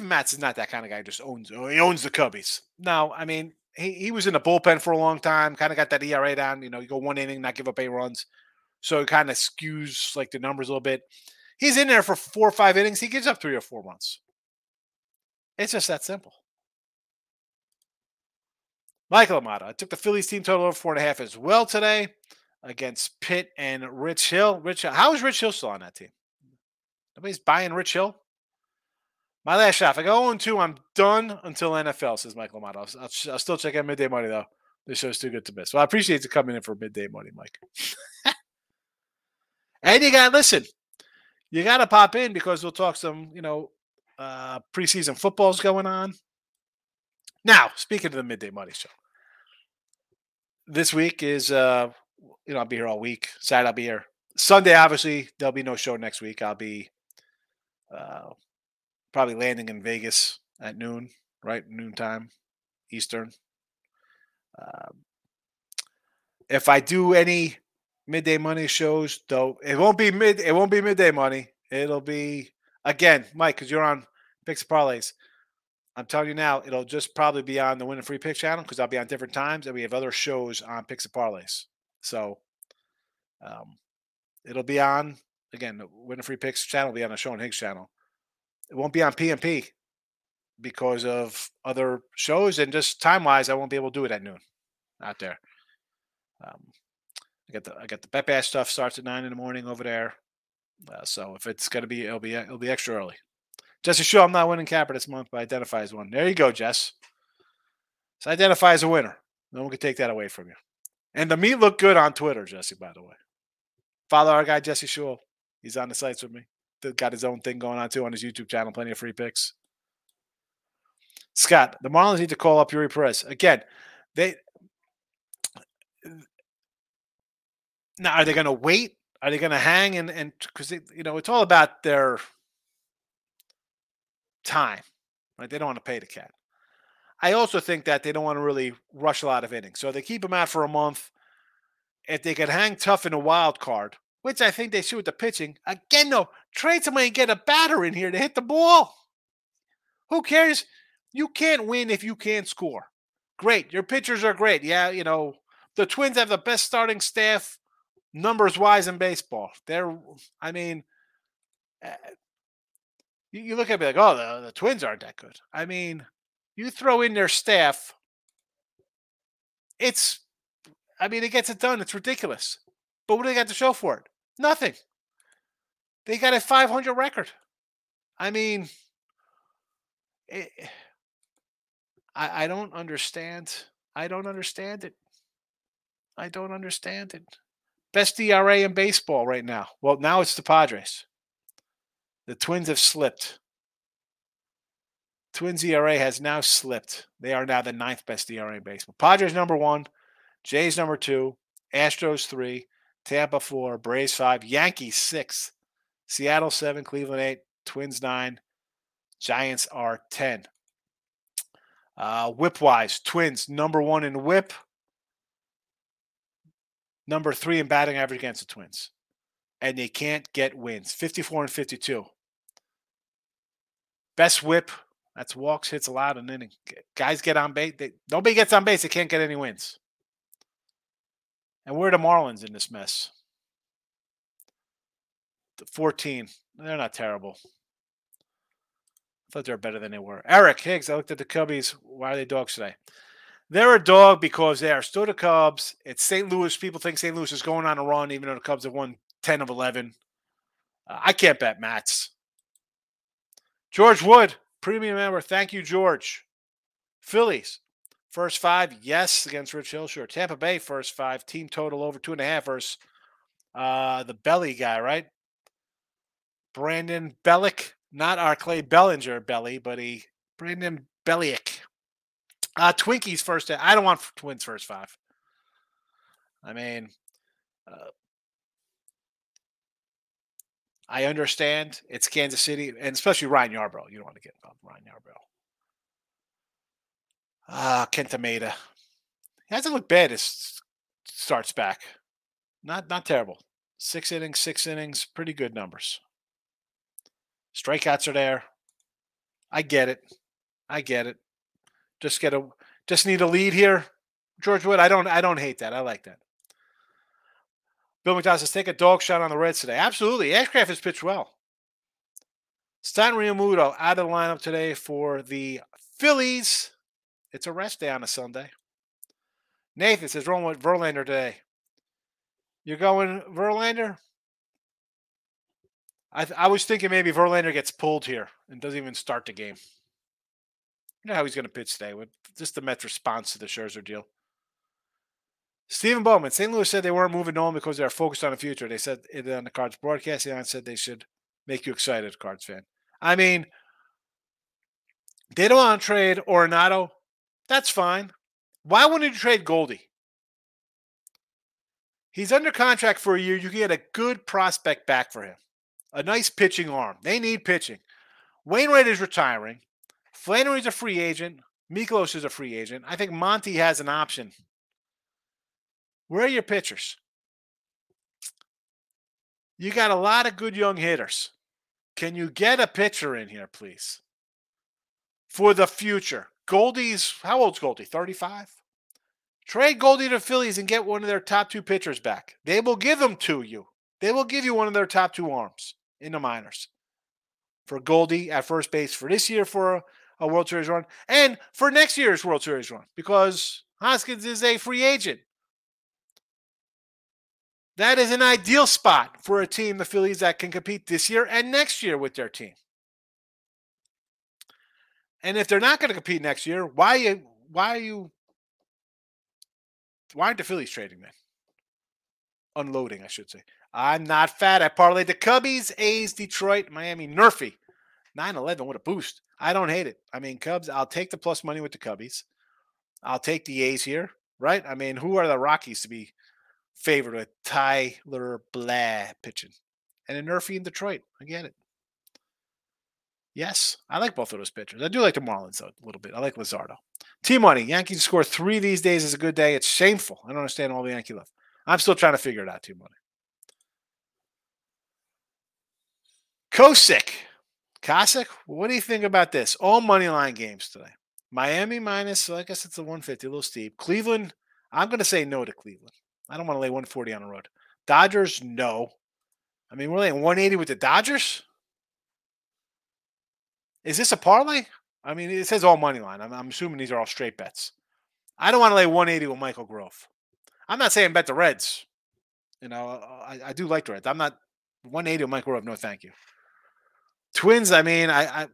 Matz is not that kind of guy. Just owns. Oh, he owns the Cubbies. No, I mean he, he was in the bullpen for a long time. Kind of got that ERA down. You know, you go one inning, not give up eight runs, so it kind of skews like the numbers a little bit. He's in there for four or five innings. He gives up three or four runs. It's just that simple. Michael Amato. I took the Phillies team total over four and a half as well today against Pitt and Rich Hill. Rich, how is Rich Hill still on that team? Nobody's buying Rich Hill. My last shot. If I go 0 2, I'm done until NFL, says Michael Amato. I'll, I'll, I'll, still check out midday money, though. This show's too good to miss. Well, I appreciate you coming in for midday money, Mike. and you got, listen, you got to pop in because we'll talk some, you know, uh, preseason football's going on. Now, speaking of the midday money show, this week is, uh, you know, I'll be here all week. Saturday, I'll be here. Sunday, obviously, there'll be no show next week. I'll be uh, probably landing in Vegas at noon, right? Noon time, Eastern. Um, if I do any midday money shows, though, it won't be mid. It won't be midday money. It'll be again, Mike, because you're on picks parlays. I'm telling you now, it'll just probably be on the Winning Free Pick channel because I'll be on different times, and we have other shows on picks and parlays. So, um, it'll be on again. The Winning Free Picks channel will be on the Sean Higgs channel. It won't be on PMP because of other shows and just time wise, I won't be able to do it at noon out there. Um, I got the I got the Bet Bash stuff starts at nine in the morning over there. Uh, so if it's gonna be, it'll be it'll be extra early. Jesse Shaw, I'm not winning capper this month, but identify as one. There you go, Jess. So identify as a winner. No one can take that away from you. And the meat looked good on Twitter, Jesse, by the way. Follow our guy, Jesse Shaw. He's on the sites with me. Got his own thing going on too on his YouTube channel. Plenty of free picks. Scott, the Marlins need to call up Eury Perez. Again, they now are they going to wait? Are they going to hang and and because you know it's all about their time, right? They don't want to pay the cat. I also think that they don't want to really rush a lot of innings, so they keep him out for a month. If they can hang tough in a wild card, which I think they should with the pitching, again, no, trade somebody and get a batter in here to hit the ball. Who cares? You can't win if you can't score. Great, your pitchers are great. Yeah, you know the Twins have the best starting staff numbers wise in baseball. They're, I mean, uh, you, you look at me like, oh, the, the Twins aren't that good. I mean, you throw in their staff, it's, I mean, it gets it done. It's ridiculous. But what do they got to show for it? Nothing. They got a 500 record. I mean, it, I, I don't understand. I don't understand it. I don't understand it. Best ERA in baseball right now. Well, now it's the Padres. The Twins have slipped. Twins ERA has now slipped. They are now the ninth best ERA in baseball. Padres number one, Jays number two, Astros three, Tampa four, Braves five, Yankees six, Seattle seven, Cleveland eight, Twins nine, Giants are ten. Uh, whip wise, Twins number one in whip, number three in batting average against the Twins, and they can't get wins. Fifty-four and fifty-two. Best whip. That's walks, hits allowed, and inning. Guys get on base. They, nobody gets on base. They can't get any wins. And where are the Marlins in this mess? The 14. They're not terrible. I thought they were better than they were. Eric Higgs, I looked at the Cubbies. Why are they dogs today? They're a dog because they are still the Cubs. It's St. Louis. People think St. Louis is going on a run, even though the Cubs have won 10 of 11. Uh, I can't bet Matz. George Wood, premium member. Thank you, George. Phillies, first five, yes, against Rich Hill. Sure. Tampa Bay, first five, team total over two and a half versus uh, the belly guy, right? Brandon Bellick, not our Clay Bellinger belly, but he Brandon Bellick. Uh, Twinkies first. I don't want Twins first five. I mean, uh, I understand it's Kansas City, and especially Ryan Yarbrough. You don't want to get involved Ryan Yarbrough. Ah, uh, Kenta Maeda. He hasn't looked bad. As starts back, not not terrible. Six innings, six innings, pretty good numbers. Strikeouts are there. I get it. I get it. Just get a just need a lead here. George Wood, I don't I don't hate that. I like that. Bill McDonald says take a dog shot on the Reds today. Absolutely. Ashcraft has pitched well. Stan Realmuto out of the lineup today for the Phillies. It's a rest day on a Sunday. Nathan says rolling with Verlander today. You're going Verlander? I, th- I was thinking maybe Verlander gets pulled here and doesn't even start the game. You know how he's going to pitch today with just the Mets' response to the Scherzer deal. Stephen Bowman, St. Louis said they weren't moving on because they're focused on the future. They said it on the Cards broadcast. They said they should make you excited, Cards fan. I mean, they don't want to trade Arenado. That's fine. Why wouldn't you trade Goldie? He's under contract for a year. You can get a good prospect back for him. A nice pitching arm. They need pitching. Wainwright is retiring. Flaherty's a free agent. Mikolas is a free agent. I think Monty has an option. Where are your pitchers? You got a lot of good young hitters. Can you get a pitcher in here, please? For the future. Goldie's, how old's Goldie? 35? Trade Goldie to the Phillies and get one of their top two pitchers back. They will give them to you. They will give you one of their top two arms in the minors. For Goldie at first base for this year for a, a World Series run and for next year's World Series run because Hoskins is a free agent. That is an ideal spot for a team, the Phillies, that can compete this year and next year with their team. And if they're not going to compete next year, why why are you why aren't the Phillies trading then? Unloading, I should say. I'm not fat. I parlayed the Cubbies, A's, Detroit, Miami, Nerfy. 9-11, what a boost. I don't hate it. I mean, Cubs, I'll take the plus money with the Cubbies. I'll take the A's here, right? I mean, who are the Rockies to be favored with Ty Blach pitching? And a Nerfy in Detroit. I get it. Yes, I like both of those pitchers. I do like the Marlins though, a little bit. I like Luzardo. T Money, Yankees score three these days is a good day. It's shameful. I don't understand all the Yankee love. I'm still trying to figure it out, T Money. Kosick. Kosick, what do you think about this? All money line games today. Miami minus, So I guess it's a 150, a little steep. Cleveland, I'm going to say no to Cleveland. I don't want to lay 140 on the road. Dodgers, no. I mean, we're laying 180 with the Dodgers. Is this a parlay? I mean, it says all money line. I'm, I'm assuming these are all straight bets. I don't want to lay 180 with Michael Grove. I'm not saying bet the Reds. You know, I, I do like the Reds. I'm not 180 with Michael Grove. No, thank you. Twins, I mean, I, I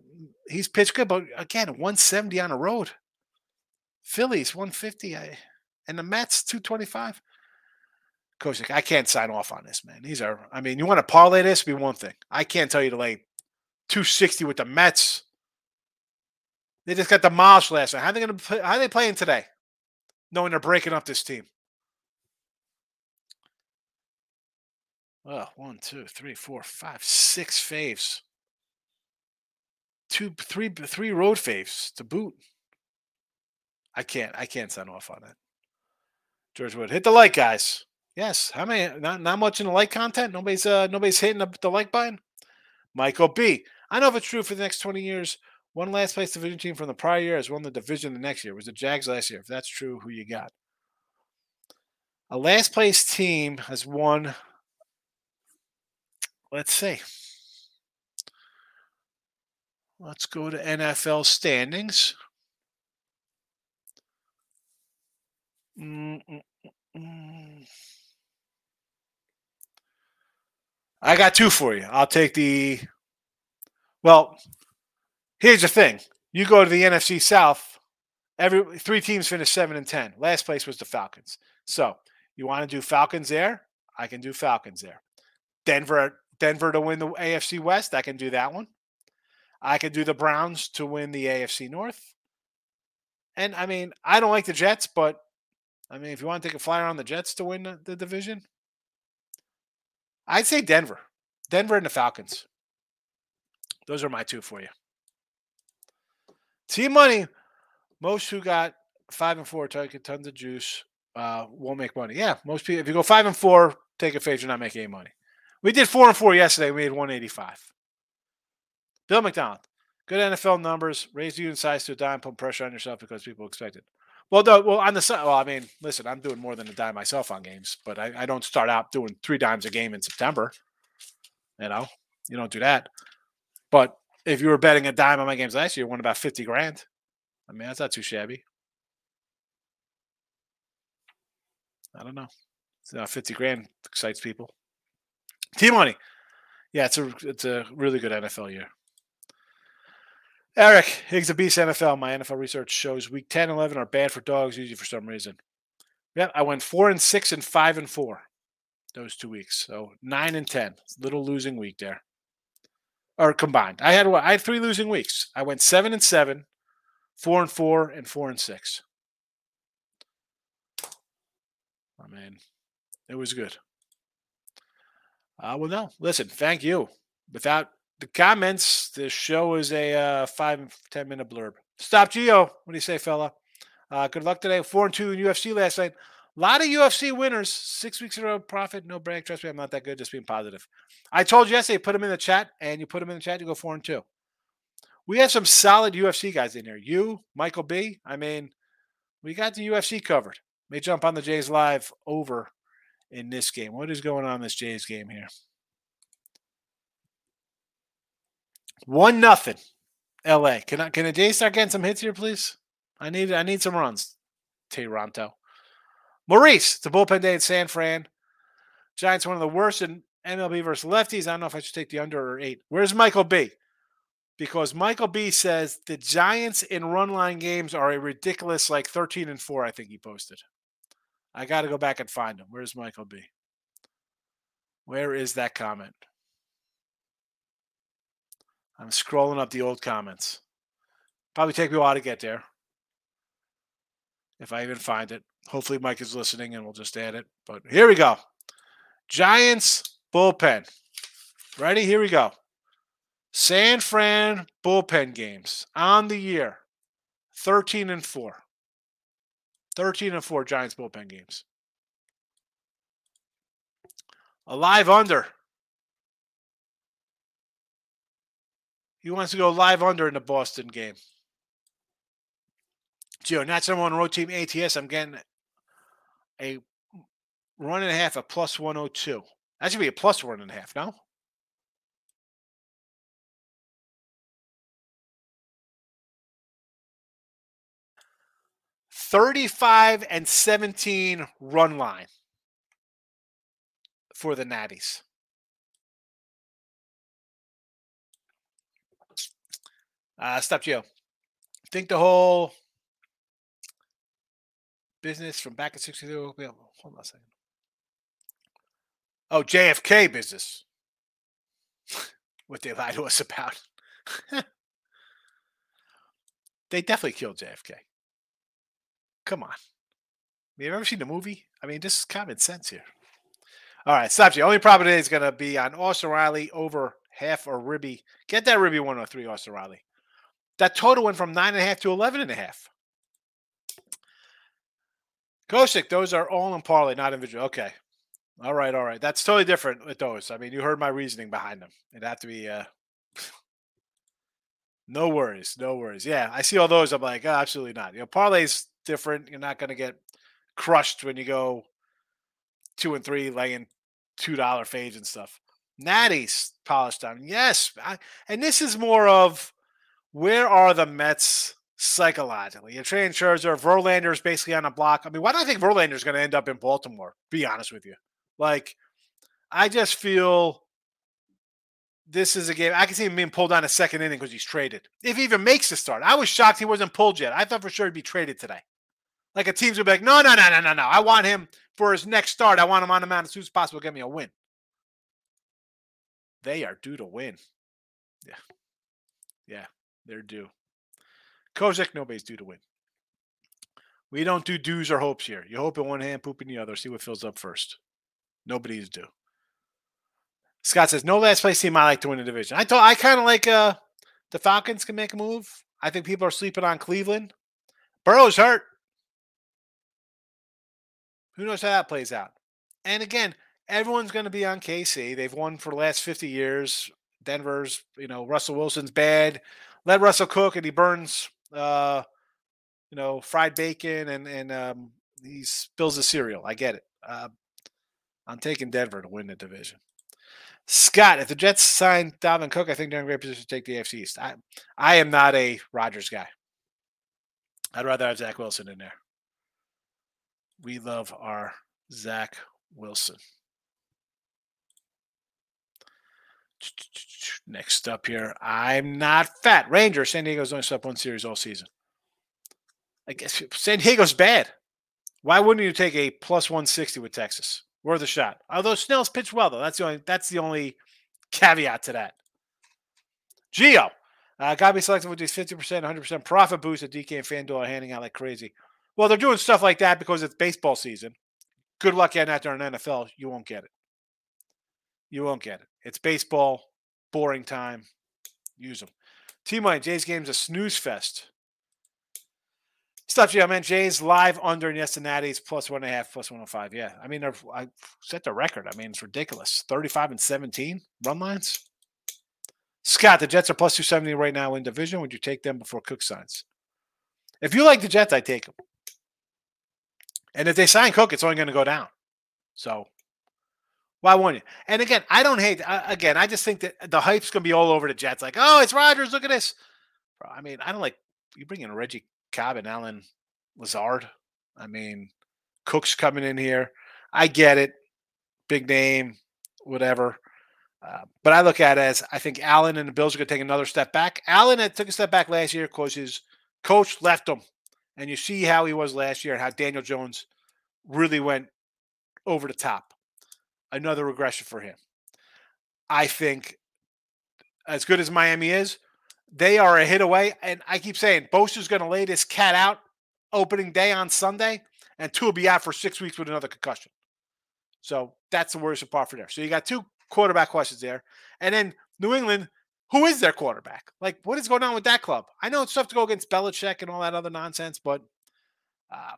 he's pitched good, but again, 170 on the road. Phillies 150, I, and the Mets 225. I can't sign off on this, man. These are, I mean, you want to parlay this? Be one thing. I can't tell you to lay 260 with the Mets. They just got demolished last night. How are they going to play? How are they playing today? Knowing they're breaking up this team. Well, one, two, three, four, five, six faves two, three, three road faves to boot. I can't, I can't sign off on that. George Wood, hit the like, guys. Yes, how many? Not not much in the like content. Nobody's uh nobody's hitting the, the like button. Michael B. I know if it's true for the next twenty years. One last place division team from the prior year has won the division the next year. It was the Jags last year. If that's true, who you got? A last place team has won. Let's see. Let's go to NFL standings. Mm-mm-mm. I got two for you. I'll take the. Well, here's the thing. You go to the NFC South. Every three teams finished seven and ten. Last place was the Falcons. So you want to do Falcons there? I can do Falcons there. Denver, Denver to win the AFC West. I can do that one. I could do the Browns to win the AFC North. And I mean, I don't like the Jets, but I mean, if you want to take a flyer on the Jets to win the, the division, I'd say Denver. Denver and the Falcons. Those are my two for you. Team money, most who got five and four, take tons of juice. Uh, won't make money. Yeah, most people. If you go five and four, take a phase, you're not making any money. We did four and four yesterday. We made 185. Bill McDonald, good NFL numbers. Raise you in size to a dime. Put pressure on yourself because people expect it. Well, well on the side. Well, I mean, listen, I'm doing more than a dime myself on games, but I, I don't start out doing three dimes a game in September. You know, you don't do that. But if you were betting a dime on my games last year, you won about 50 grand. I mean, that's not too shabby. I don't know. Uh, 50 grand excites people. T money. Yeah, it's a it's a really good NFL year. Eric, Higgs a beast NFL. My NFL research shows week 10 11 are bad for dogs, usually for some reason. Yeah, I went four and six and five and four those two weeks. So nine and ten. Little losing week there. Or combined. I had I had three losing weeks. I went seven and seven, four and four, and four and six. I mean, it was good. Uh, well, no, listen, thank you. Without the comments, the show is a uh, five, ten minute blurb. Stop Geo. What do you say, fella? Uh, good luck today. Four and two in UFC last night. A lot of UFC winners. Six weeks in a row profit. No brag. Trust me, I'm not that good. Just being positive. I told you yesterday, put them in the chat, and you put them in the chat, you go four and two. We have some solid UFC guys in here. You, Michael B. I mean, we got the UFC covered. May jump on the Jays live over in this game. What is going on in this Jays game here? One nothing. LA. Can I can the Jays start getting some hits here, please? I need I need some runs. Toronto. Maurice, a bullpen day in San Fran. Giants one of the worst in MLB versus lefties. I don't know if I should take the under or eight. Where's Michael B? Because Michael B says the Giants in run line games are a ridiculous like 13 and 4, I think he posted. I got to go back and find him. Where's Michael B? Where is that comment? I'm scrolling up the old comments. Probably take me a while to get there. If I even find it. Hopefully Mike is listening and we'll just add it. But here we go. Giants bullpen. Ready? Here we go. San Fran bullpen games on the year 13 and 4. 13 and 4 Giants bullpen games. A live under. He wants to go live under in the Boston game. Gio, not someone on road team ATS. I'm getting a run and a half, a plus 102. That should be a plus one and a half, no? Thirty-five and seventeen run line for the Natties. Uh, stop, Joe. Think the whole business from back in 62. Hold on a second. Oh, JFK business. what they lied to us about. they definitely killed JFK. Come on. Have you ever seen the movie? I mean, this is common sense here. All right, stop you. Only problem today is going to be on Austin Riley over half or Ribby. Get that Ribby 103, Austin Riley. That total went from nine and a half to 11 and a half. Kosick, those are all in parlay, not individual. Okay. All right, all right. That's totally different with those. I mean, you heard my reasoning behind them. It'd have to be uh no worries, no worries. Yeah, I see all those. I'm like, oh, absolutely not. You know, parlay's different. You're not gonna get crushed when you go two and three laying two dollar fades and stuff. Natty's polished down. Yes. I, and this is more of where are the Mets psychologically. You're trading Scherzer, Verlander's basically on a block. I mean, why do I think Verlander's going to end up in Baltimore? Be honest with you. Like, I just feel this is a game. I can see him being pulled on a second inning because he's traded. If he even makes the start, I was shocked he wasn't pulled yet. I thought for sure he'd be traded today. Like a team's would be like, no, no, no, no, no, no. I want him for his next start. I want him on the mound as soon as possible. Get me a win. They are due to win. Yeah. Yeah, they're due. Kozak, nobody's due to win. We don't do dues or hopes here. You hope in one hand, poop in the other. See what fills up first. Nobody's due. Scott says, no last place team I like to win the division. I thought I kind of like uh the Falcons can make a move. I think people are sleeping on Cleveland. Burrow's hurt. Who knows how that plays out? And again, everyone's going to be on KC. They've won for the last 50 years. Denver's, you know, Russell Wilson's bad. Let Russell cook and he burns, uh, you know, fried bacon and, and um, he spills the cereal. I get it. Uh, I'm taking Denver to win the division. Scott, if the Jets sign Dalvin Cook, I think they're in a great position to take the AFC East. I, I am not a Rodgers guy. I'd rather have Zach Wilson in there. We love our Zach Wilson. Next up here, I'm not fat. Ranger, San Diego's only swept one series all season. I guess San Diego's bad. Why wouldn't you take a plus 160 with Texas? Worth a shot. Although Snell's pitched well, though. That's the only that's the only caveat to that. Geo. Uh, gotta be selective with these 50%, 100% profit boosts that DK and FanDuel are handing out like crazy. Well, they're doing stuff like that because it's baseball season. Good luck getting that during NFL. You won't get it. You won't get it. It's baseball, boring time. Use them. T Money, Jays game's a snooze fest. Stuff. I meant Jays live under in Cincinnati's plus one and a half, plus 105. Yeah. I mean, I set the record. I mean, it's ridiculous. 35 and 17 run lines. Scott, the Jets are plus 270 right now in division. Would you take them before Cook signs? If you like the Jets, I take them. And if they sign Cook, it's only going to go down. So why wouldn't you? And again, I don't hate. Uh, again, I just think that the hype's going to be all over the Jets. Like, oh, it's Rodgers. Look at this. I mean, I don't like you bring in Reggie Cobb and Allen Lazard. I mean, Cook's coming in here. I get it. Big name, whatever. Uh, but I look at it as I think Allen and the Bills are going to take another step back. Allen had took a step back last year because his coach left him. And you see how he was last year and how Daniel Jones really went over the top. Another regression for him. I think as good as Miami is, they are a hit away. And I keep saying Bosa's going to lay this cat out opening day on Sunday, and Tua will be out for six weeks with another concussion. So that's the worst part for there. So you got two quarterback questions there. And then New England, who is their quarterback? Like, what is going on with that club? I know it's tough to go against Belichick and all that other nonsense, but uh,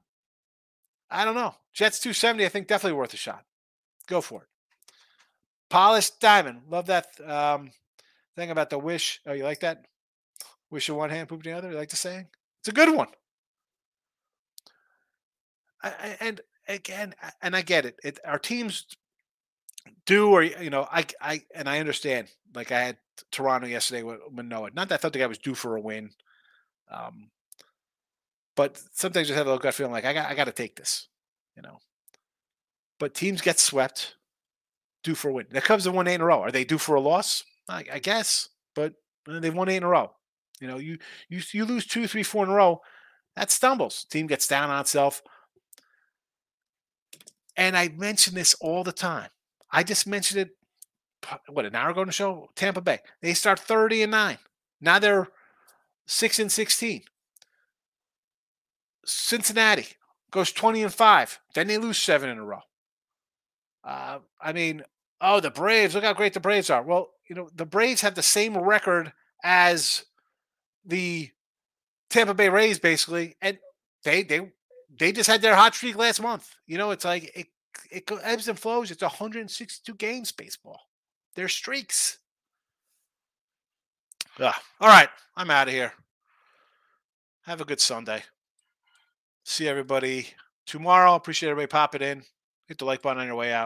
I don't know. Jets 270, I think definitely worth a shot. Go for it. Polished diamond. Love that um, thing about the wish. Oh, you like that? Wish in one hand, poop in the other. You like the saying? It's a good one. I, and again, and I get it. it. Our teams do, or you know, I, I, and I understand. Like I had Toronto yesterday with Manoah. Not that I thought the guy was due for a win, um, but sometimes you have a gut feeling like I got, I got to take this, you know. But teams get swept, due for a win. That comes to one eight in a row. Are they due for a loss? I, I guess, but uh, they've won eight in a row. You know, you you you lose two, three, four in a row, that stumbles. Team gets down on itself. And I mention this all the time. I just mentioned it what an hour ago in the show. Tampa Bay. They start 30 and 9. Now they're 6 and 16. Cincinnati goes 20 and 5. Then they lose seven in a row. Uh, I mean, oh, the Braves, look how great the Braves are. Well, you know, the Braves have the same record as the Tampa Bay Rays basically, and they they they just had their hot streak last month. You know, it's like it it ebbs and flows. It's 162 games baseball. They're streaks. Ugh. All right, I'm out of here. Have a good Sunday. See everybody tomorrow. Appreciate everybody popping in. Hit the like button on your way out.